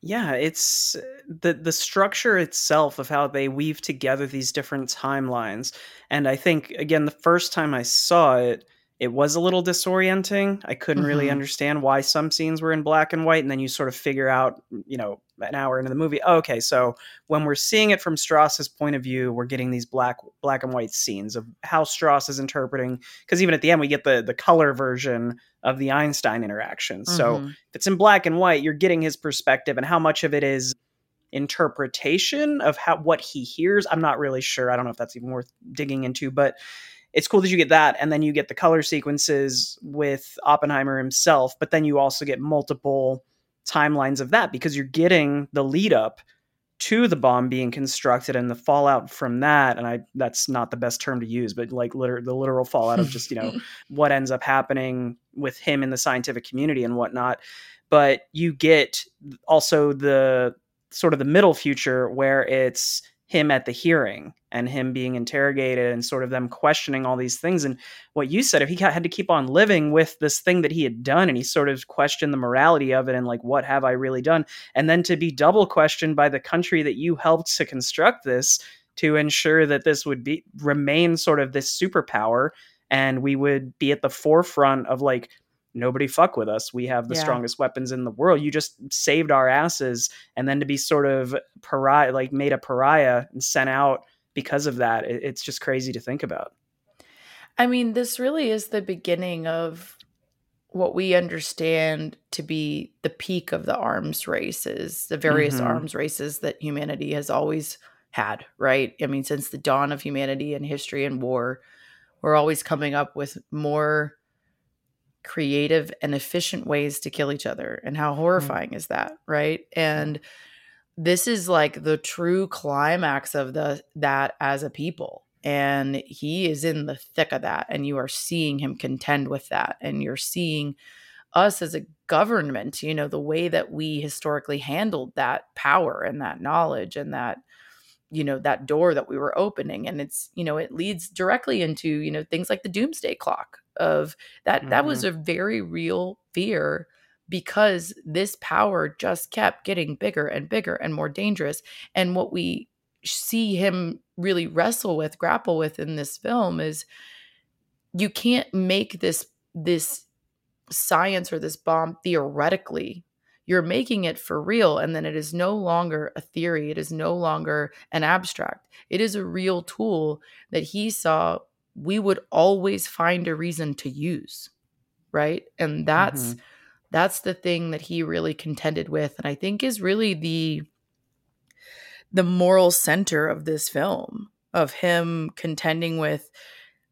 yeah it's the the structure itself of how they weave together these different timelines and i think again the first time i saw it it was a little disorienting. I couldn't mm-hmm. really understand why some scenes were in black and white, and then you sort of figure out, you know, an hour into the movie, oh, okay, so when we're seeing it from Strauss's point of view, we're getting these black black and white scenes of how Strauss is interpreting. Because even at the end, we get the the color version of the Einstein interaction. Mm-hmm. So if it's in black and white, you're getting his perspective, and how much of it is interpretation of how what he hears. I'm not really sure. I don't know if that's even worth digging into, but it's cool that you get that and then you get the color sequences with Oppenheimer himself, but then you also get multiple timelines of that because you're getting the lead up to the bomb being constructed and the fallout from that and i that's not the best term to use but like liter- the literal fallout of just you know *laughs* what ends up happening with him in the scientific community and whatnot. But you get also the sort of the middle future where it's him at the hearing and him being interrogated and sort of them questioning all these things. And what you said if he had to keep on living with this thing that he had done and he sort of questioned the morality of it and like what have i really done? And then to be double questioned by the country that you helped to construct this to ensure that this would be remain sort of this superpower and we would be at the forefront of like nobody fuck with us. We have the yeah. strongest weapons in the world. You just saved our asses. And then to be sort of pariah, like made a pariah and sent out because of that, it, it's just crazy to think about. I mean, this really is the beginning of what we understand to be the peak of the arms races, the various mm-hmm. arms races that humanity has always had, right? I mean, since the dawn of humanity and history and war, we're always coming up with more creative and efficient ways to kill each other. And how mm-hmm. horrifying mm. is that, right? And this is like the true climax of the that as a people and he is in the thick of that and you are seeing him contend with that and you're seeing us as a government you know the way that we historically handled that power and that knowledge and that you know that door that we were opening and it's you know it leads directly into you know things like the doomsday clock of that mm-hmm. that was mm-hmm. a very real fear because this power just kept getting bigger and bigger and more dangerous and what we see him really wrestle with grapple with in this film is you can't make this this science or this bomb theoretically you're making it for real and then it is no longer a theory it is no longer an abstract it is a real tool that he saw we would always find a reason to use right and that's mm-hmm. that's the thing that he really contended with and i think is really the the moral center of this film of him contending with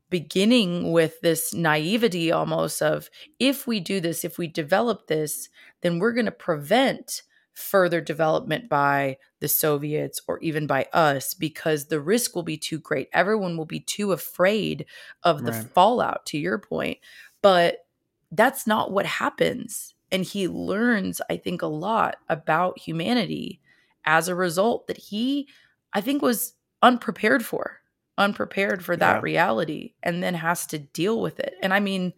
beginning with this naivety almost of if we do this if we develop this then we're going to prevent further development by the Soviets or even by us because the risk will be too great. Everyone will be too afraid of the right. fallout, to your point. But that's not what happens. And he learns, I think, a lot about humanity as a result that he, I think, was unprepared for, unprepared for that yeah. reality, and then has to deal with it. And I mean,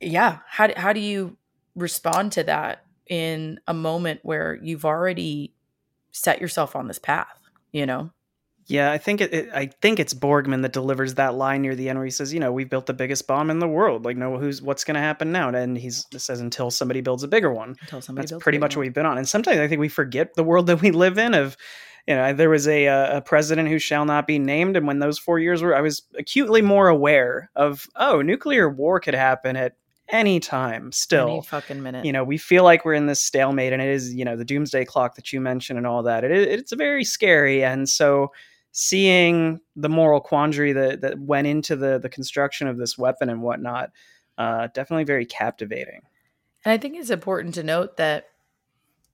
yeah, how, how do you respond to that in a moment where you've already set yourself on this path, you know? Yeah, I think it, it, I think it's Borgman that delivers that line near the end where he says, "You know, we've built the biggest bomb in the world. Like, no, who's what's going to happen now?" And he says, "Until somebody builds a bigger one." Until somebody That's pretty much one. what we've been on. And sometimes I think we forget the world that we live in. Of, you know, there was a a president who shall not be named, and when those four years were, I was acutely more aware of, oh, nuclear war could happen at anytime still. Any fucking minute. You know we feel like we're in this stalemate and it is you know the doomsday clock that you mentioned and all that. It, it's very scary and so seeing the moral quandary that, that went into the the construction of this weapon and whatnot uh, definitely very captivating. And i think it's important to note that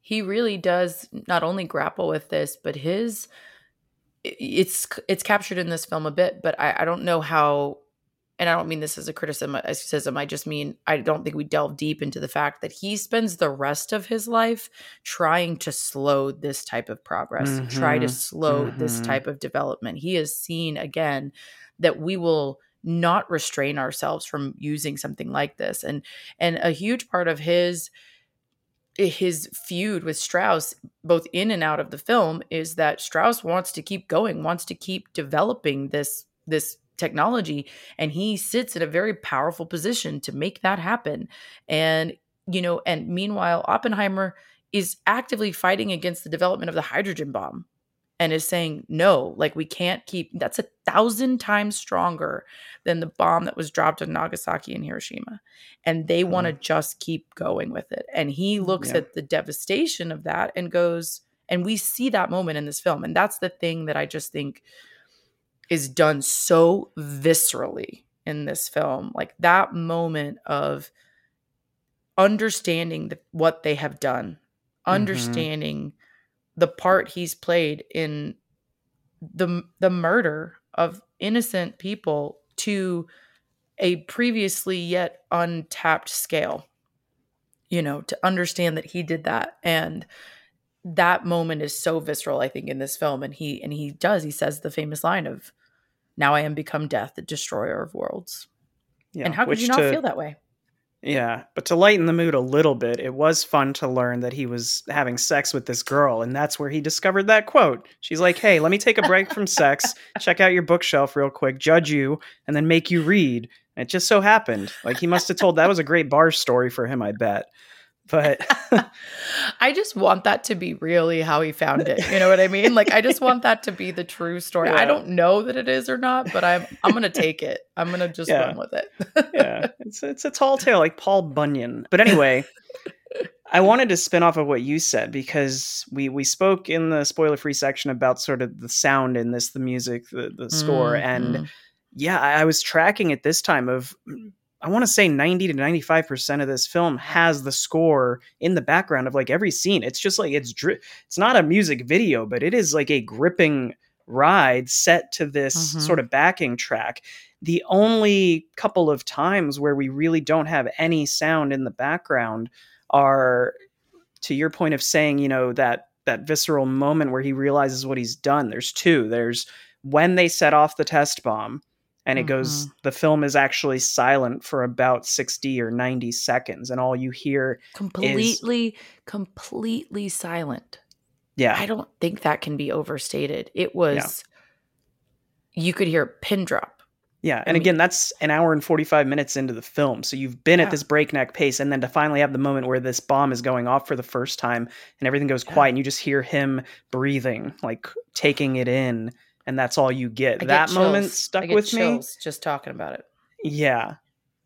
he really does not only grapple with this but his it's it's captured in this film a bit but I, I don't know how and I don't mean this as a criticism, I just mean I don't think we delve deep into the fact that he spends the rest of his life trying to slow this type of progress, mm-hmm. try to mm-hmm. slow mm-hmm. this type of development. He has seen again that we will not restrain ourselves from using something like this. And and a huge part of his his feud with Strauss, both in and out of the film, is that Strauss wants to keep going, wants to keep developing this this technology and he sits in a very powerful position to make that happen and you know and meanwhile oppenheimer is actively fighting against the development of the hydrogen bomb and is saying no like we can't keep that's a thousand times stronger than the bomb that was dropped on nagasaki and hiroshima and they want to Mm. just keep going with it and he looks Yeah. at the devastation of that and goes and we see that moment in this film and that's the thing that i just think is done so viscerally in this film like that moment of understanding the, what they have done Mhm. understanding the part he's played in the the murder of innocent people to a previously yet untapped scale you know to understand that he did that and that moment is so visceral i think in this film and he and he does he says the famous line of now i am become death the destroyer of worlds Yeah, and how could you not to- feel that way Yeah, but to lighten the mood a little bit, it was fun to learn that he was having sex with this girl, and that's where he discovered that quote. She's like, "Hey, let me take a break from sex, *laughs* check out your bookshelf real quick, judge you, and then make you read." And it just so happened, like he must have told that was a great bar story for him, I bet. But *laughs* I just want that to be really how he found it. You know what I mean? Like I just want that to be the true story. I don't know that it is or not, but I'm I'm gonna take it. I'm gonna just Yeah. run with it. yeah, it's it's a tall tale, like Paul Bunyan. But anyway, *laughs* I wanted to spin off of what you said because we we spoke in the spoiler free section about sort of the sound in this, the music, the the score, and Mhm. yeah, I, I was tracking it this time of I want to say 90 to 95% of this film has the score in the background of like every scene. It's just like it's dri- it's not a music video, but it is like a gripping ride set to this Mhm. sort of backing track. The only couple of times where we really don't have any sound in the background are to your point of saying, you know, that that visceral moment where he realizes what he's done. There's two. There's when they set off the test bomb and it goes mm-hmm. the film is actually silent for about 60 or 90 seconds and all you hear completely, completely silent. yeah I don't think that can be overstated. It was you could hear a pin drop. yeah I and mean- again that's an hour and 45 minutes into the film so you've been Yeah. at this breakneck pace and then to finally have the moment where this bomb is going off for the first time and everything goes Yeah. quiet and you just hear him breathing like taking it in and that's all you get that moment stuck with me just talking about it. Yeah.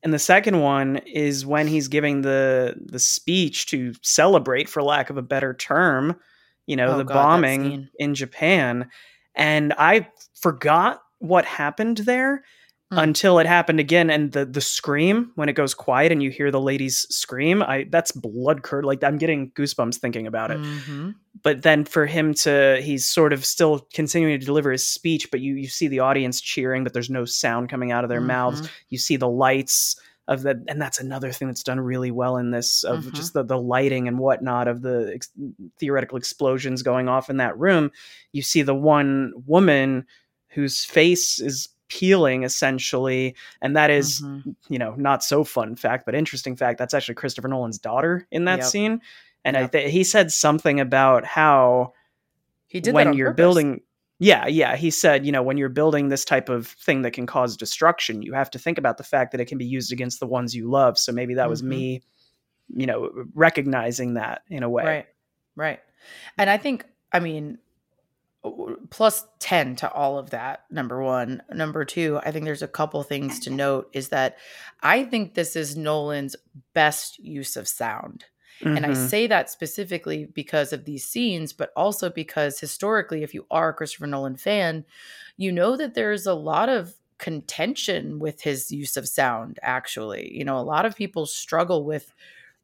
And the second one is when he's giving the the speech to celebrate for lack of a better term, you know, Oh, the God, bombing in Japan. And I forgot what happened there Mm. until it happened again and the the scream when it goes quiet and you hear the ladies scream. I that's blood curdling. Like I'm getting goosebumps thinking about it Mhm. but then for him to he's sort of still continuing to deliver his speech but you you see the audience cheering but there's no sound coming out of their mouths Mhm. you see the lights of the and that's another thing that's done really well in this of Mhm. just the, the lighting and whatnot of the ex- theoretical explosions going off in that room you see the one woman whose face is peeling essentially and that is Mhm. you know not so fun fact but interesting fact that's actually christopher nolan's daughter in that Yep. scene and I Yep. th- he said something about how He did when you're purpose. building yeah yeah he said you know when you're building this type of thing that can cause destruction you have to think about the fact that it can be used against the ones you love so maybe that was Mhm. me you know recognizing that in a way Right. Right. And I think, I mean, plus 10 to all of that, number one. Number two, I think there's a couple things to note is that I think this is Nolan's best use of sound. And I Mhm. say that specifically because of these scenes, but also because historically, if you are a Christopher Nolan fan, you know that there's a lot of contention with his use of sound, actually. You know, a lot of people struggle with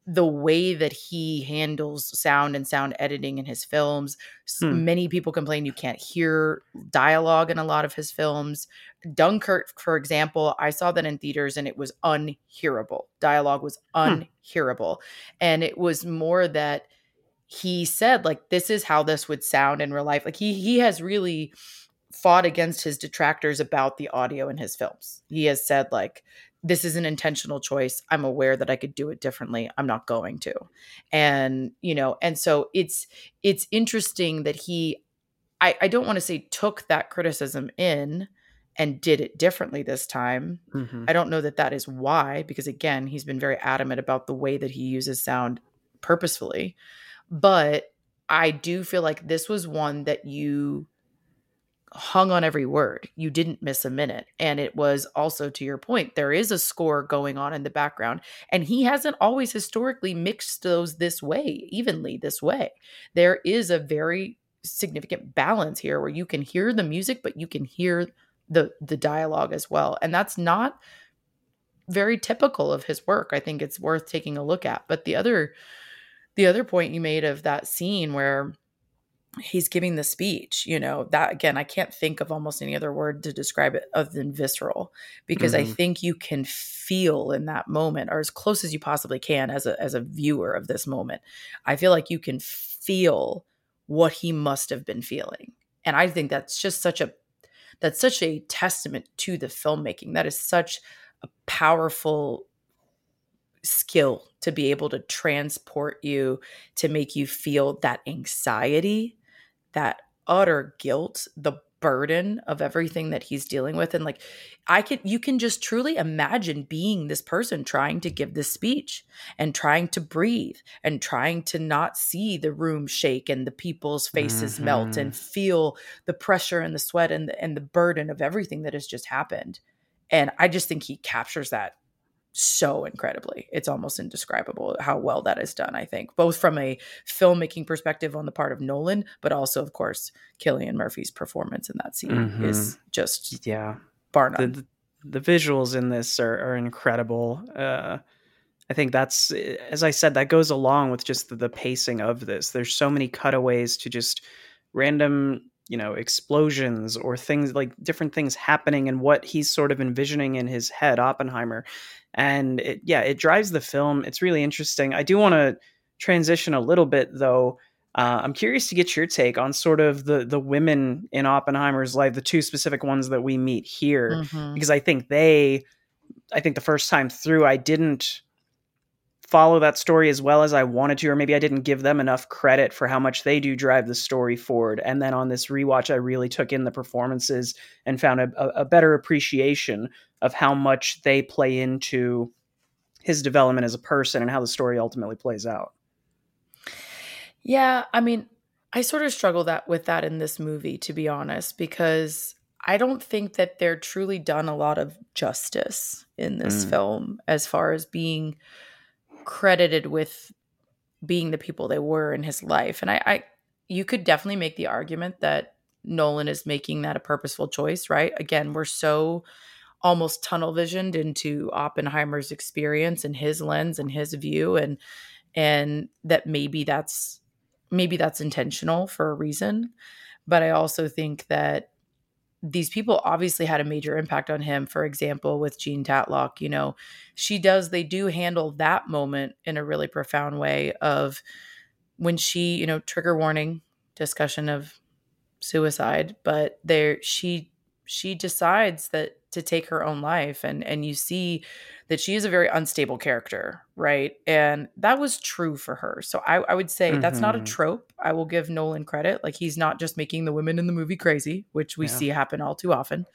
the way that he handles sound and sound editing in his films. Hmm. Many people complain you can't hear dialogue in a lot of his films. Dunkirk, for example, I saw that in theaters and it was unhearable. Dialogue was Hmm. unhearable. And it was more that he said, like, this is how this would sound in real life. Like he he has really fought against his detractors about the audio in his films. He has said, like, this is an intentional choice. I'm aware that I could do it differently. I'm not going to. And, you know, and so it's it's interesting that he I, I don't want to say took that criticism in and did it differently this time. Mhm. I don't know that that is why, because again, he's been very adamant about the way that he uses sound purposefully. But I do feel like this was one that you hung on every word. You didn't miss a minute. And it was also, to your point, there is a score going on in the background. And he hasn't always historically mixed those this way, evenly this way. There is a very significant balance here where you can hear the music, but you can hear the the dialogue as well. And that's not very typical of his work. I think it's worth taking a look at. But the other the other point you made of that scene where he's giving the speech you know that again i can't think of almost any other word to describe it other than visceral because i Mhm. think you can feel in that moment or as close as you possibly can as a as a viewer of this moment i feel like you can feel what he must have been feeling and i think that's just such a that's such a testament to the filmmaking that is such a powerful skill to be able to transport you to make you feel that anxiety, that utter guilt, the burden of everything that he's dealing with and like I can you can just truly imagine being this person trying to give this speech and trying to breathe and trying to not see the room shake and the people's faces melt Mhm. and feel the pressure and the sweat and the, and the burden of everything that has just happened. And I just think he captures that so incredibly. It's almost indescribable how well that is done, I think, both from a filmmaking perspective on the part of Nolan, but also, of course, Cillian Murphy's performance in that scene is just Yeah. bar the, none. the the visuals in this are, are incredible. Uh, I think that's as I said that goes along with just the, the pacing of this. There's so many cutaways to just random, you know, explosions or things like different things happening and what he's sort of envisioning in his head, Oppenheimer. And it, yeah, it drives the film. It's really interesting. I do want to transition a little bit though. Uh, I'm curious to get your take on sort of the the women in Oppenheimer's life, the two specific ones that we meet here Mhm. because I think they, I think the first time through, I didn't follow that story as well as I wanted to, or maybe I didn't give them enough credit for how much they do drive the story forward. And then on this rewatch, I really took in the performances and found a, a better appreciation of how much they play into his development as a person and how the story ultimately plays out. Yeah, I mean, I sort of struggle that with that in this movie, to be honest, because I don't think that they're truly done a lot of justice in this Mm. film as far as being credited with being the people they were in his life. And I, I you could definitely make the argument that Nolan is making that a purposeful choice, right? Again, we're so almost tunnel visioned into Oppenheimer's experience and his lens and his view and and that maybe that's maybe that's intentional for a reason. But i also think that these people obviously had a major impact on him. For example with jean tatlock you know she does they do handle that moment in a really profound way of when she you know trigger warning discussion of suicide but there she she decides that to take her own life and and you see that she is a very unstable character right? And that was true for her. So i, I would say that's not a Mhm. trope. I will give nolan credit. Like he's not just making the women in the movie crazy which we Yeah. see happen all too often.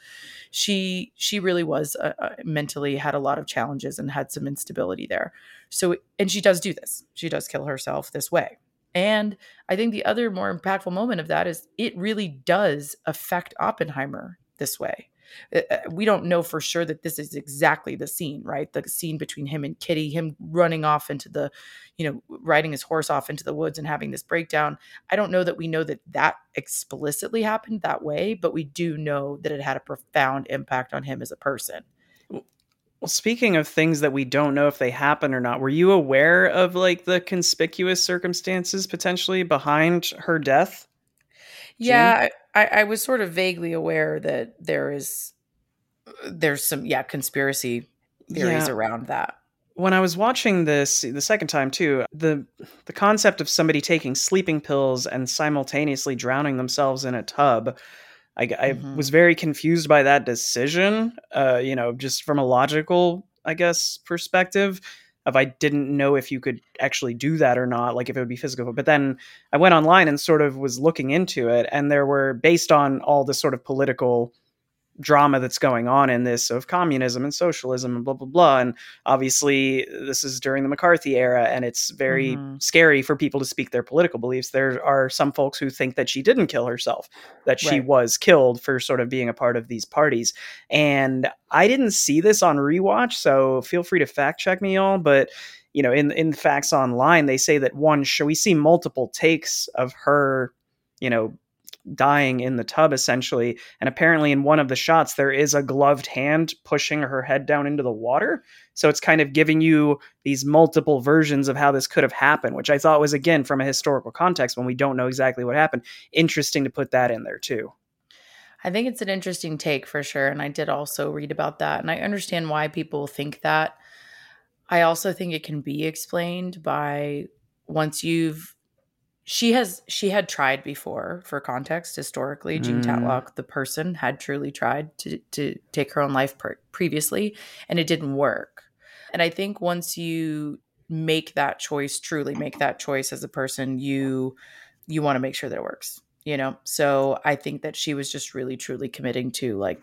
She she really was uh, uh, mentally had a lot of challenges and had some instability there. So and she does do this. She does kill herself this way. And i think the other more impactful moment of that is it really does affect oppenheimer this way. Uh, uh, we don't know for sure that this is exactly the scene right? The scene between him and kitty him running off into the you know riding his horse off into the woods and having this breakdown. I don't know that we know that that explicitly happened that way but we do know that it had a profound impact on him as a person. Well, speaking of things that we don't know if they happen or not, were you aware of like the conspicuous circumstances potentially behind her death? Yeah, I, I was sort of vaguely aware that there is there's some yeah conspiracy theories Yeah. around that. when I was watching this the second time too, the the concept of somebody taking sleeping pills and simultaneously drowning themselves in a tub, I, I Mhm. was very confused by that decision. Uh, you know, just from a logical, I guess, perspective. Of I didn't know if you could actually do that or not, like if it would be physical. But then I went online and sort of was looking into it, and there were based on all the sort of political drama that's going on in this of communism and socialism and blah blah blah and obviously this is during the McCarthy era and it's very mm-hmm. scary for people to speak their political beliefs there are some folks who think that she didn't kill herself that she right. was killed for sort of being a part of these parties and I didn't see this on rewatch so feel free to fact check me all but you know in in facts online they say that one show we see multiple takes of her you know dying in the tub essentially and apparently in one of the shots there is a gloved hand pushing her head down into the water so it's kind of giving you these multiple versions of how this could have happened which i thought was again from a historical context when we don't know exactly what happened interesting to put that in there too I think it's an interesting take for sure. And I did also read about that. And I understand why people think that. I also think it can be explained by once you've she has she had tried before for context historically jean mm. tatlock the person had truly tried to to take her own life per- previously and it didn't work. And i think once you make that choice truly make that choice as a person you you want to make sure that it works you know? So i think that she was just really truly committing to like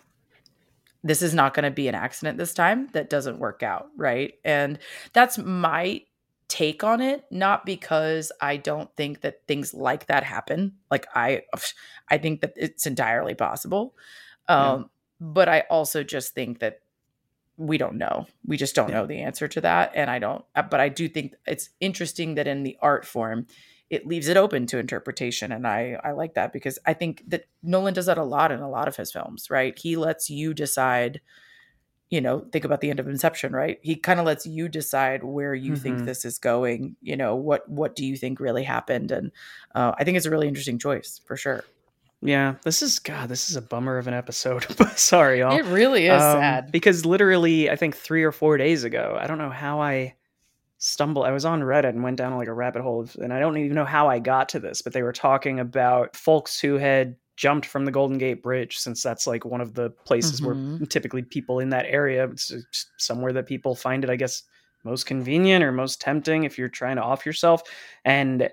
this is not going to be an accident this time that doesn't work out right? And that's my take on it not because i don't think that things like that happen like i i think that it's entirely possible um yeah. but i also just think that we don't know we just don't yeah. know the answer to that and i don't uh, but i do think it's interesting that in the art form it leaves it open to interpretation and i i like that because i think that nolan does that a lot in a lot of his films right he lets you decide you know, think about the end of Inception, right? He kind of lets you decide where you mm-hmm. think this is going. You know, what what do you think really happened? And uh, I think it's a really interesting choice for sure. Yeah, this is God. This is a bummer of an episode. *laughs* Sorry, y'all. It really is um, sad because literally, I think three or four days ago, I don't know how I stumbled. I was on Reddit and went down like a rabbit hole, and I don't even know how I got to this, but they were talking about folks who had jumped from the Golden Gate Bridge, since that's like one of the places mm-hmm. where typically people in that area, it's somewhere that people find it, I guess, most convenient or most tempting if you're trying to off yourself. And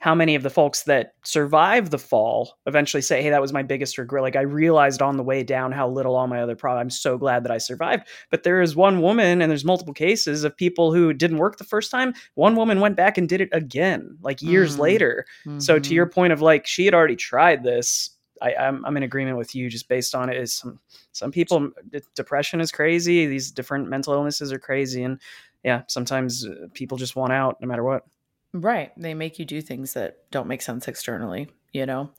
how many of the folks that survive the fall eventually say, Hey, that was my biggest regret. Like I realized on the way down how little all my other problems. I'm so glad that I survived. But there is one woman, and there's multiple cases of people who didn't work the first time. One woman went back and did it again, like years mm-hmm. later. Mm-hmm. So to your mm-hmm. point of like, she had already tried this I, I'm, I'm in agreement with you just based on it. Is some some people depression is crazy. These different mental illnesses are crazy, and yeah, sometimes uh, people just want out no matter what. Right. They make you do things that don't make sense externally, you know?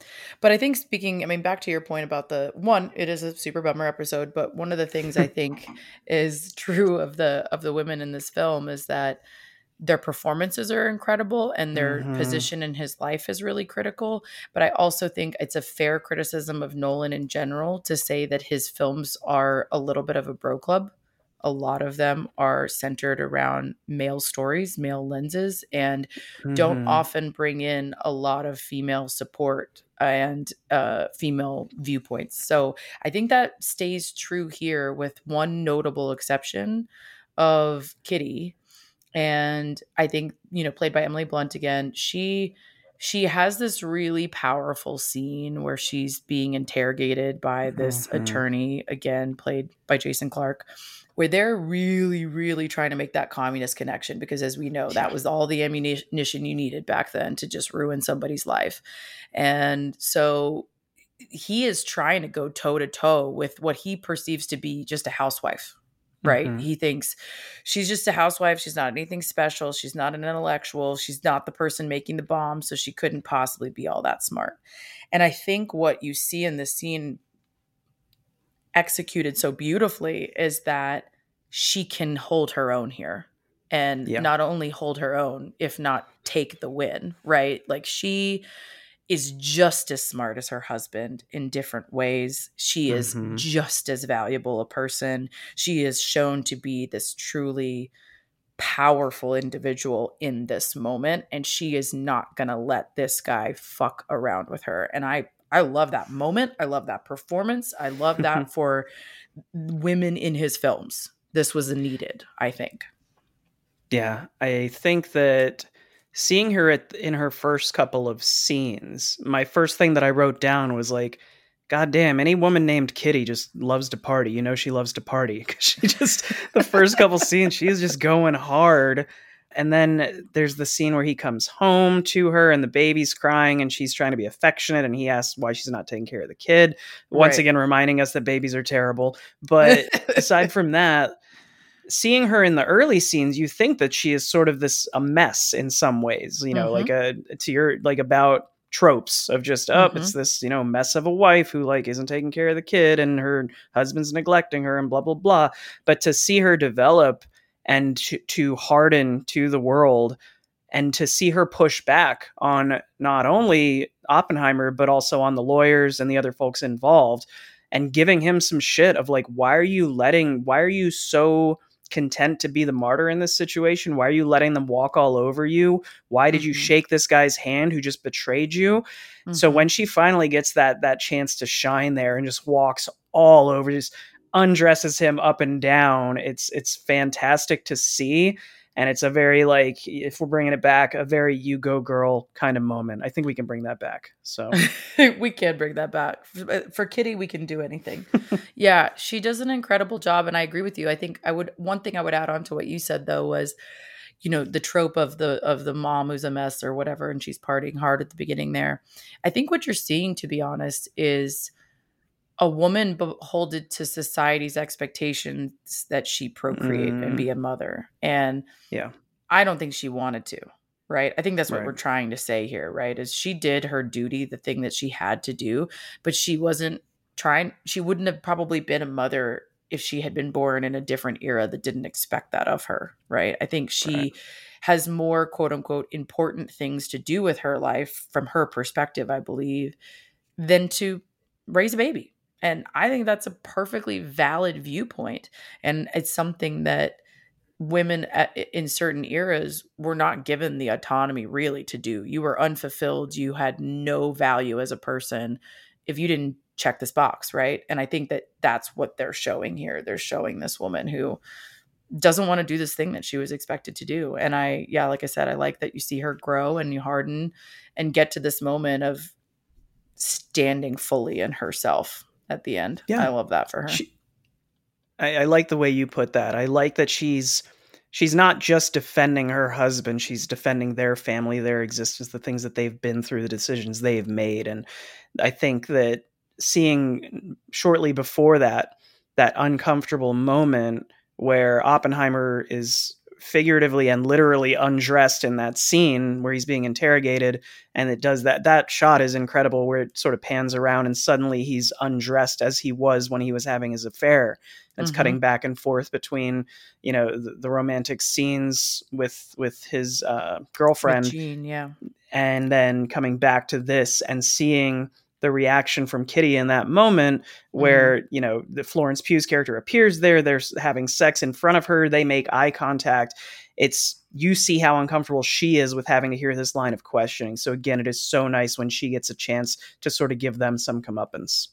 But I think speaking, I mean, back to your point about the one, it is a super bummer episode, but one of the things I think *laughs* is true of the of the women in this film is that their performances are incredible and their mm-hmm. position in his life is really critical. But I also think it's a fair criticism of Nolan in general to say that his films are a little bit of a bro club. A lot of them are centered around male stories, male lenses, and mm-hmm. don't often bring in a lot of female support and uh, female viewpoints. So I think that stays true here, with one notable exception of Kitty, and I think you know played by Emily Blunt again. She she has this really powerful scene where she's being interrogated by this mm-hmm. attorney again played by Jason Clarke where they're really really trying to make that communist connection because as we know that was all the ammunition you needed back then to just ruin somebody's life and so he is trying to go toe to toe with what he perceives to be just a housewife right? Mm-hmm. He thinks she's just a housewife. She's not anything special. She's not an intellectual. She's not the person making the bomb. So she couldn't possibly be all that smart. And I think what you see in this scene executed so beautifully is that she can hold her own here and yeah. not only hold her own, if not take the win, right? Like she is just as smart as her husband in different ways. She is mm-hmm. just as valuable a person. She is shown to be this truly powerful individual in this moment and she is not going to let this guy fuck around with her. And I I love that moment. I love that performance. I love that *laughs* for women in his films. This was needed, I think. Yeah, I think that seeing her at in her first couple of scenes, my first thing that I wrote down was like, God damn, any woman named Kitty just loves to party. You know, she loves to party. *laughs* Because she just, the first couple scenes, she's just going hard. And then there's the scene where he comes home to her and the baby's crying and she's trying to be affectionate and he asks why she's not taking care of the kid. Once right. again, reminding us that babies are terrible. But *laughs* aside from that, seeing her in the early scenes, you think that she is sort of this a mess in some ways, you know, mm-hmm. like a to your like about tropes of just oh mm-hmm. it's this you know mess of a wife who like isn't taking care of the kid and her husband's neglecting her and blah blah blah but to see her develop and to, to harden to the world and to see her push back on not only Oppenheimer but also on the lawyers and the other folks involved and giving him some shit of like why are you letting why are you so content to be the martyr in this situation? Why are you letting them walk all over you? Why did mm-hmm. you shake this guy's hand who just betrayed you? Mm-hmm. So when she finally gets that that chance to shine there and just walks all over, just undresses him up and down, it's it's fantastic to see and it's a very like if we're bringing it back a very you go girl kind of moment. I think we can bring that back so. *laughs* We can bring that back. Uh, for kitty we can do anything. *laughs* Yeah she does an incredible job and i agree with you. I think i would one thing i would add on to what you said though was you know the trope of the of the mom who's a mess or whatever and she's partying hard at the beginning there. I think what you're seeing to be honest is a woman beholded to society's expectations that she procreate mm. and be mm. a mother. And yeah, I don't think she wanted to, right? I think that's what right. we're trying to say here, right? Is she did her duty, the thing that she had to do, but she wasn't trying, she wouldn't have probably been a mother if she had been born in a different era that didn't expect that of her, right? I think she right. has more quote unquote important things to do with her life from her perspective, I believe, than to raise a baby and I think that's a perfectly valid viewpoint. And it's something that women uh, at, in certain eras were not given the autonomy really to do. You were unfulfilled. You had no value as a person if you didn't check this box, right? And I think that that's what they're showing here. They're showing this woman who doesn't want to do this thing that she was expected to do. And I, yeah, like I said, I like that you see her grow and you harden and get to this moment of standing fully in herself at the end. Yeah, I love that for her. She, I, I like the way you put that. I like that she's she's not just defending her husband she's defending their family their existence the things that they've been through the decisions they've made and i think that seeing shortly before that that uncomfortable moment where oppenheimer is figuratively and literally undressed in that scene where he's being interrogated and it does that that shot is incredible where it sort of pans around and suddenly he's undressed as he was when he was having his affair it's mm-hmm. cutting back and forth between you know the, the romantic scenes with with his uh, girlfriend with Jean, yeah and then coming back to this and seeing the reaction from Kitty in that moment where, mm. you know, the Florence Pugh's character appears there, they're having sex in front of her, they make eye contact. It's you see how uncomfortable she is with having to hear this line of questioning. So again, it is so nice when she gets a chance to sort of give them some comeuppance.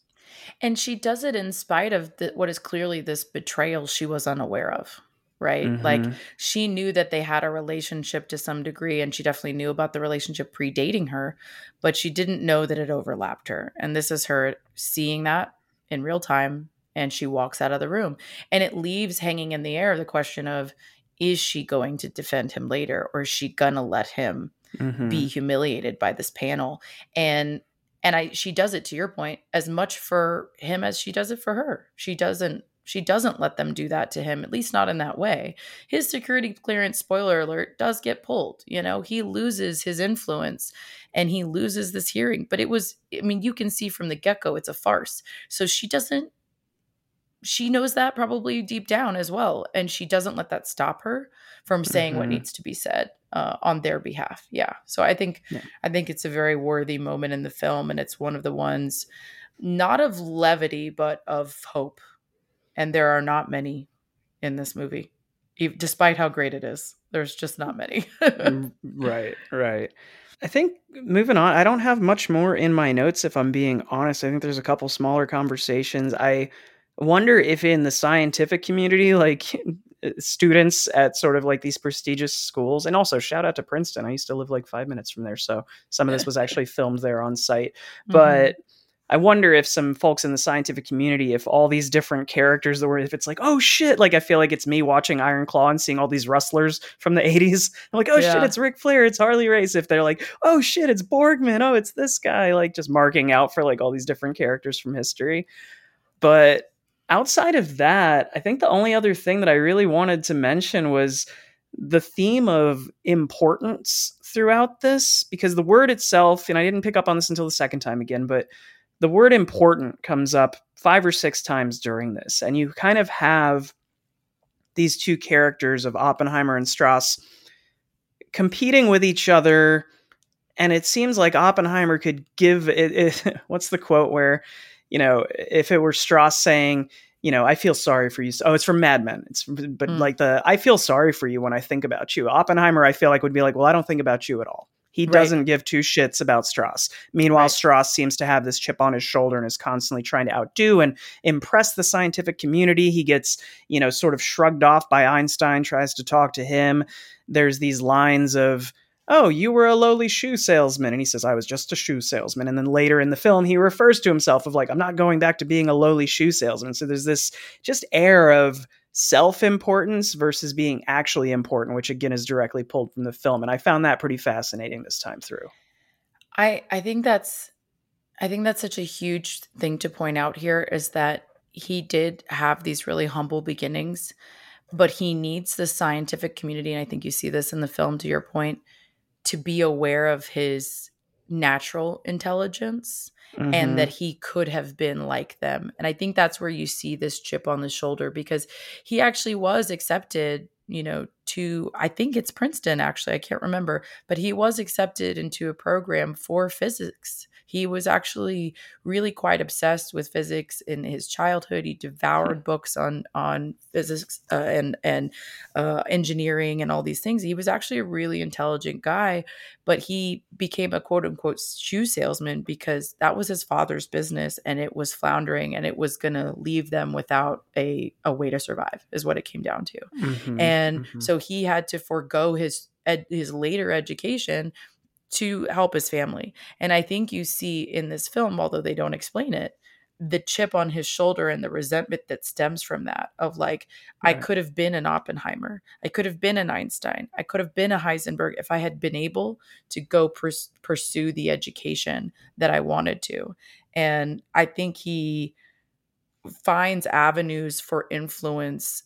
And she does it in spite of the, what is clearly this betrayal she was unaware of right? Mm-hmm. Like she knew that they had a relationship to some degree and she definitely knew about the relationship predating her, but she didn't know that it overlapped her. And this is her seeing that in real time and she walks out of the room. And it leaves hanging in the air the question of is she going to defend him later or is she going to let him mm-hmm. be humiliated by this panel? And and I she does it to your point as much for him as she does it for her. She doesn't she doesn't let them do that to him, at least not in that way. His security clearance, spoiler alert, does get pulled. You know, he loses his influence and he loses this hearing. But it was, I mean, you can see from the get go, it's a farce. So she doesn't, she knows that probably deep down as well. And she doesn't let that stop her from saying mm-hmm. what needs to be said uh, on their behalf. Yeah. So I think, yeah. I think it's a very worthy moment in the film. And it's one of the ones, not of levity, but of hope and there are not many in this movie despite how great it is. There's just not many. *laughs* Mm, right right. I think moving on i don't have much more in my notes if i'm being honest. I think there's a couple smaller conversations. I wonder if in the scientific community like *laughs* students at sort of like these prestigious schools and also shout out to princeton. I used to live like five minutes from there so some of this *laughs* was actually filmed there on site. Mm-hmm. I wonder if some folks in the scientific community, if all these different characters that were, if it's like, oh shit, like I feel like it's me watching Iron Claw and seeing all these wrestlers from the *laughs* 80s. I'm like, oh yeah. shit, it's Ric Flair, it's Harley Race. If they're like, oh shit, it's Borgman, oh, it's this guy, like just marking out for like all these different characters from history. But outside of that, I think the only other thing that I really wanted to mention was the theme of importance throughout this because the word itself, and I didn't pick up on this until the second time again, but the word important comes up five or six times during this. And you kind of have these two characters of Oppenheimer and Strauss competing with each other. And it seems like Oppenheimer could give it, *laughs* it what's the quote where, you know, if it were Strauss saying, you know, I feel sorry for you. Oh, it's from Mad Men. It's but mm. like the I feel sorry for you when I think about you. Oppenheimer, I feel like would be like, well, I don't think about you at all. He right. doesn't give two shits about Strauss. Meanwhile, right. Strauss seems to have this chip on his shoulder and is constantly trying to outdo and impress the scientific community. He gets, you know, sort of shrugged off by Einstein, tries to talk to him. There's these lines of, oh, you were a lowly shoe salesman. And he says, I was just a shoe salesman. And then later in the film, he refers to himself of like, I'm not going back to being a lowly shoe salesman. So there's this just air of self importance versus being actually important, which again is directly pulled from the film. And I found that pretty fascinating this time through. I, I think that's I think that's such a huge thing to point out here is that he did have these really humble beginnings, but he needs the scientific community. And I think you see this in the film to your point, to be aware of his natural intelligence mm-hmm. and that he could have been like them. And I think that's where you see this chip on the shoulder because he actually was accepted, you know, to I think it's Princeton actually, I can't remember, but he was accepted into a program for physics he was actually really quite obsessed with physics in his childhood. He devoured books on on physics uh, and and uh, engineering and all these things. He was actually a really intelligent guy, but he became a quote unquote shoe salesman because that was his father's business and it was floundering and it was going to leave them without a a way to survive. Is what it came down to, mm-hmm, and mm-hmm. so he had to forego his ed, his later education to help his family. And I think you see in this film, although they don't explain it, the chip on his shoulder and the resentment that stems from that of like right. i could have been an oppenheimer i could have been an einstein i could have been a heisenberg if i had been able to go pers- pursue the education that i wanted to and i think he finds avenues for influence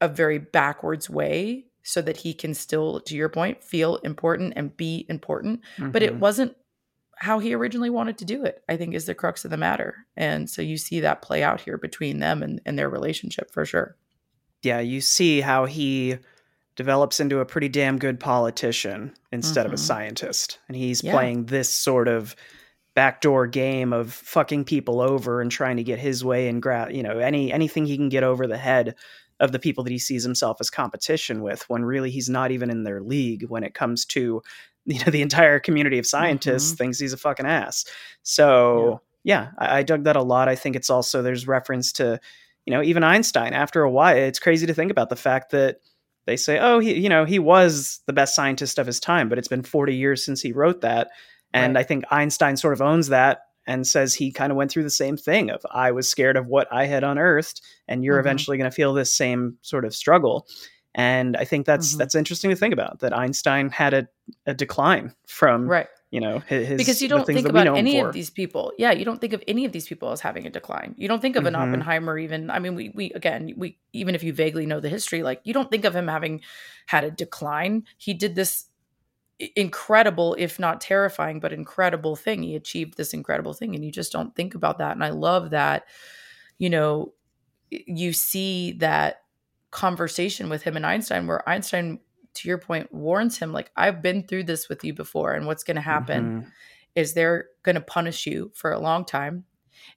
a very backwards way so that he can still, to your point, feel important and be important. Mm-hmm. But it mm-hmm. wasn't how he originally wanted to do it, I think is the crux of the matter. And so you see that play out here between them and, and their relationship for sure. Yeah, you see how he develops into a pretty damn good politician instead mm-hmm. of a mm-hmm. scientist. And he's yeah. playing this sort of backdoor game of fucking people over and trying to get his way and grab, you know, any anything he can get over the head of the people that he sees himself as competition with when really he's not even in their league when it comes to you know the entire community of scientists mm-hmm. thinks he's a fucking ass so yeah, yeah I, I, dug that a lot i think it's also there's reference to you know even einstein after a while it's crazy to think about the fact that they say oh he you know he was the best scientist of his time but it's been 40 years since he wrote that and right. i think einstein sort of owns that and says he kind of went through the same thing of I was scared of what I had unearthed and you're mm-hmm. eventually going to feel this same sort of struggle. And I think that's mm-hmm. that's interesting to think about that Einstein had a, a decline from right you know his, because you don't think about any of these people yeah you don't think of any of these people as having a decline you don't think of an mm-hmm. oppenheimer even i mean we we again we even if you vaguely know the history like you don't think of him having had a decline he did this incredible if not terrifying but incredible thing. He achieved this incredible thing and you just don't think about that. And i love that you know you see that conversation with him and einstein where einstein to your point warns him like i've been through this with you before and what's going to happen mm-hmm. is they're going to punish you for a long time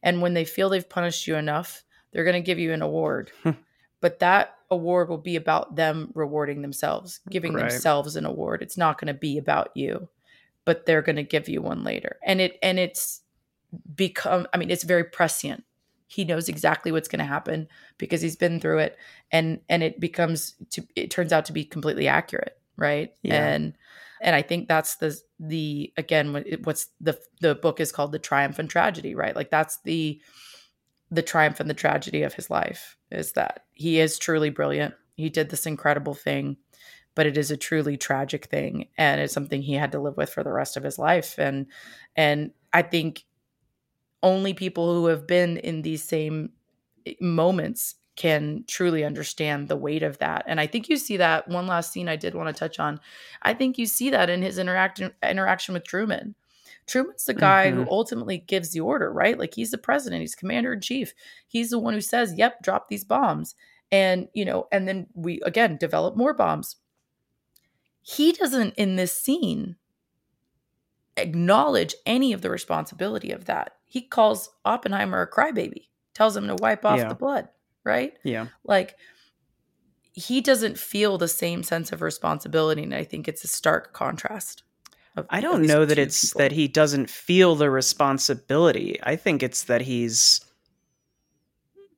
and when they feel they've punished you enough they're going to give you an award. *laughs* But that award will be about them rewarding themselves, giving right. themselves an award. It's not going to be about you, but they're going to give you one later. And it and it's become I mean it's very prescient. He knows exactly what's going to happen because he's been through it and and it becomes to it turns out to be completely accurate, right? Yeah. And and I think that's the the again what's the the book is called the triumph and tragedy, right? Like that's the the triumph and the tragedy of his life is that he is truly brilliant. He did this incredible thing, but it is a truly tragic thing and it's something he had to live with for the rest of his life and and I think only people who have been in these same eh, moments can truly understand the weight of that. And I think you see that one last scene I did want to touch on. I think you see that in his interaction interaction with Truman. Truman's the guy mm-hmm. who ultimately gives the order, right? Like he's the president, he's commander in chief. He's the one who says, "Yep, drop these bombs." And, you know, and then we again develop more bombs. He doesn't in this scene acknowledge any of the responsibility of that. He calls Oppenheimer a crybaby, tells him to wipe off yeah. the blood right? Yeah. Like he doesn't feel the same sense of responsibility. And I think it's a stark contrast. I don't know that it's people. that he doesn't feel the responsibility. I think it's that he's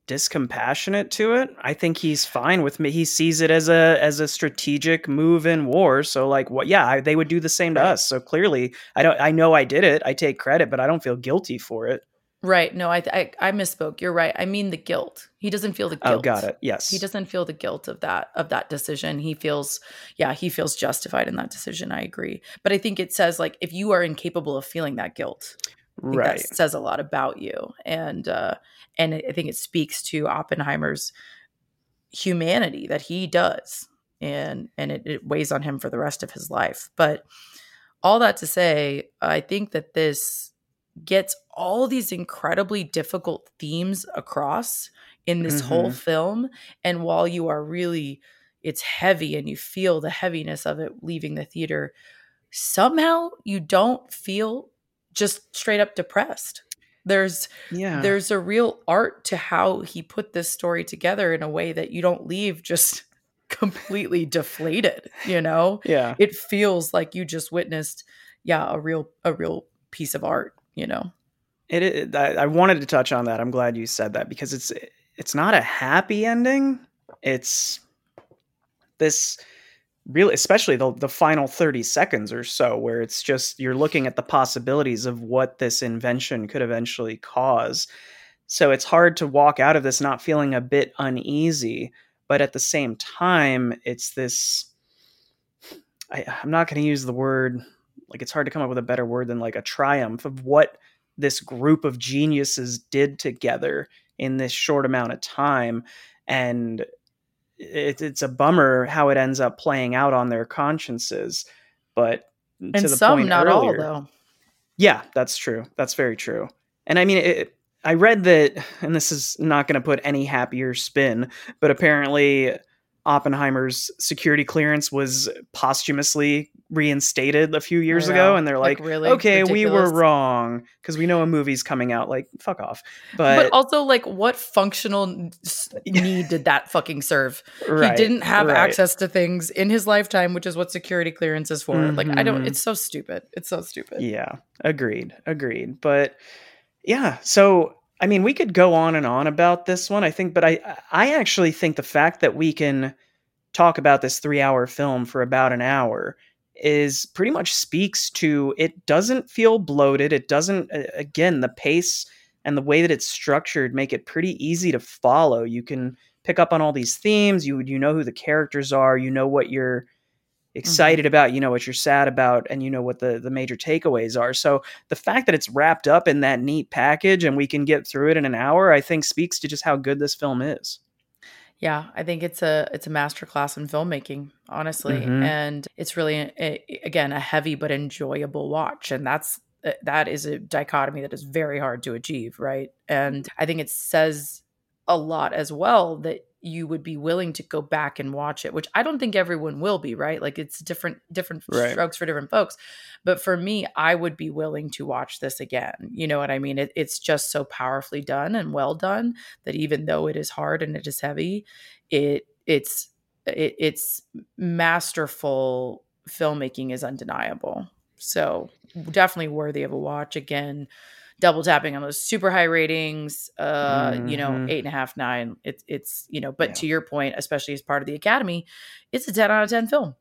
discompassionate to it. I think he's fine with me. He sees it as a as a strategic move in war. So like what yeah, I, they would do the same to us. So clearly, I don't I know I did it. I take credit, but I don't feel guilty for it. Right. No, I, I, I misspoke. You're right. I mean the guilt. He doesn't feel the guilt. Oh, got it. Yes. He doesn't feel the guilt of that of that decision. He feels yeah, he feels justified in that decision. I agree. But I think it says like if you are incapable of feeling that guilt, right. that says a lot about you. And uh and I think it speaks to Oppenheimer's humanity that he does. And and it, it weighs on him for the rest of his life. But all that to say, I think that this gets all these incredibly difficult themes across in this mm-hmm. whole film. And while you are really, it's heavy and you feel the heaviness of it leaving the theater, somehow you don't feel just straight up depressed. There's yeah. there's a real art to how he put this story together in a way that you don't leave just *laughs* completely deflated, you know? Yeah. It feels like you just witnessed yeah, a real a real piece of art you know it, it I, wanted to touch on that. I'm glad you said that because it's it's not a happy ending. It's this really especially the, the final 30 seconds or so where it's just you're looking at the possibilities of what this invention could eventually cause. So it's hard to walk out of this not feeling a bit uneasy but at the same time it's this I, i'm not going to use the word like it's hard to come up with a better word than like a triumph of what this group of geniuses did together in this short amount of time and it, it's a bummer how it ends up playing out on their consciences but and to the some point not earlier, all though. Yeah that's true. That's very true. And i mean it, i read that and this is not going to put any happier spin but apparently Oppenheimer's security clearance was posthumously reinstated a few years ago, and they're like, like really "Okay, ridiculous. we were wrong because we know a movie's coming out." Like, fuck off. But, but also, like, what functional *laughs* need did that fucking serve? Right, he didn't have right. access to things in his lifetime, which is what security clearance is for. Mm-hmm. Like, I don't. Mm-hmm. It's so stupid. It's so stupid. Yeah, agreed, agreed. But yeah, so I mean, we could go on and on about this one, I think, but I I actually think the fact that we can talk about this 3-hour film for about an hour is pretty much speaks to it doesn't feel bloated. It doesn't again, the pace and the way that it's structured make it pretty easy to follow. You can pick up on all these themes, you you know who the characters are, you know what you're excited mm-hmm. about, you know what you're sad about, and you know what the the major takeaways are. So the fact that it's wrapped up in that neat package and we can get through it in an hour, I think speaks to just how good this film is. Yeah, I think it's a it's a masterclass in filmmaking, honestly, mm-hmm. and it's really a, again a heavy but enjoyable watch, and that's uh, that is a dichotomy that is very hard to achieve, right? And I think it says a lot as well that you would be willing to go back and watch it which i don't think everyone will be right? Like it's different different right. strokes for different folks. But for me i would be willing to watch this again. You know what i mean? It, it's just so powerfully done and well done that even though it is hard and it is heavy it it's it, it's masterful filmmaking is undeniable. So definitely worthy of a watch. Again double tapping on those super high ratings uh mm-hmm. you know mm-hmm. eight and a half nine it's it's you know but yeah. to your point especially as part of the academy it's a 10 out of 10 film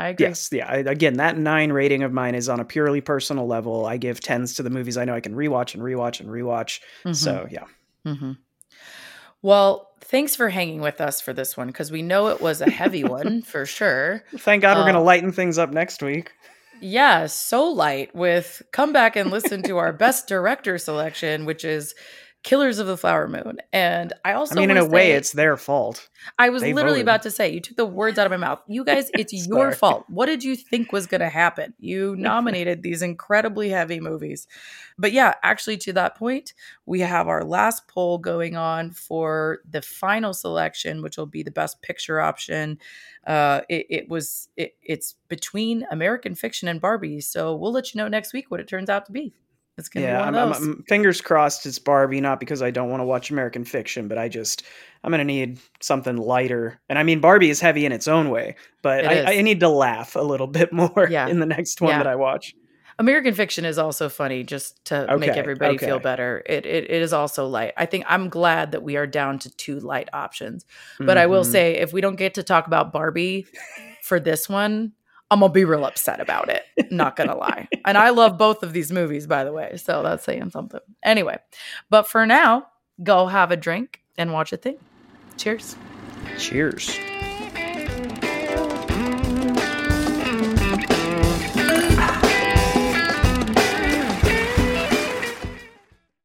I agree. Yes, yeah. I, again, that nine rating of mine is on a purely personal level. I give tens to the movies I know I can rewatch and rewatch and rewatch. Mhm. So yeah, Mm-hmm. Well, thanks for hanging with us for this one because we know it was a heavy one *laughs* for sure. thank God we're going to Uh, lighten things up next week. Yeah, so light with come back and listen to our best director selection, which is Killers of the Flower Moon. And I also I mean, in a wanna way, it's their fault. I was they literally voted. about to say you took the words out of my mouth. You guys, it's *laughs* your fault. What did you think was going to happen? You *laughs* nominated these incredibly heavy movies. But yeah, actually to that point, we have our last poll going on for the final selection, which will be the best picture option. Uh, it, it was it, it's between American Fiction and Barbie, so we'll let you know next week what it turns out to be. It's gonna Yeah, be one I'm- of those. I'm- fingers crossed it's Barbie, not because I don't want to watch American Fiction, but I just I'm gonna need something lighter. And I mean, Barbie is heavy in its own way, but I. I need to laugh a little *laughs* bit more Yeah. in the next one Yeah. that I watch. American Fiction is also funny, just to make Okay, everybody feel better. It, it it is also light. I think I'm glad that we are down to two light options. But I will Mhm. say, if we don't get to talk about Barbie for this one, I'm gonna be real upset about it. Not gonna lie. *laughs* And I love both of these movies, by the way. So that's saying something. Anyway, but for now, go have a drink and watch a thing. Cheers. cheers.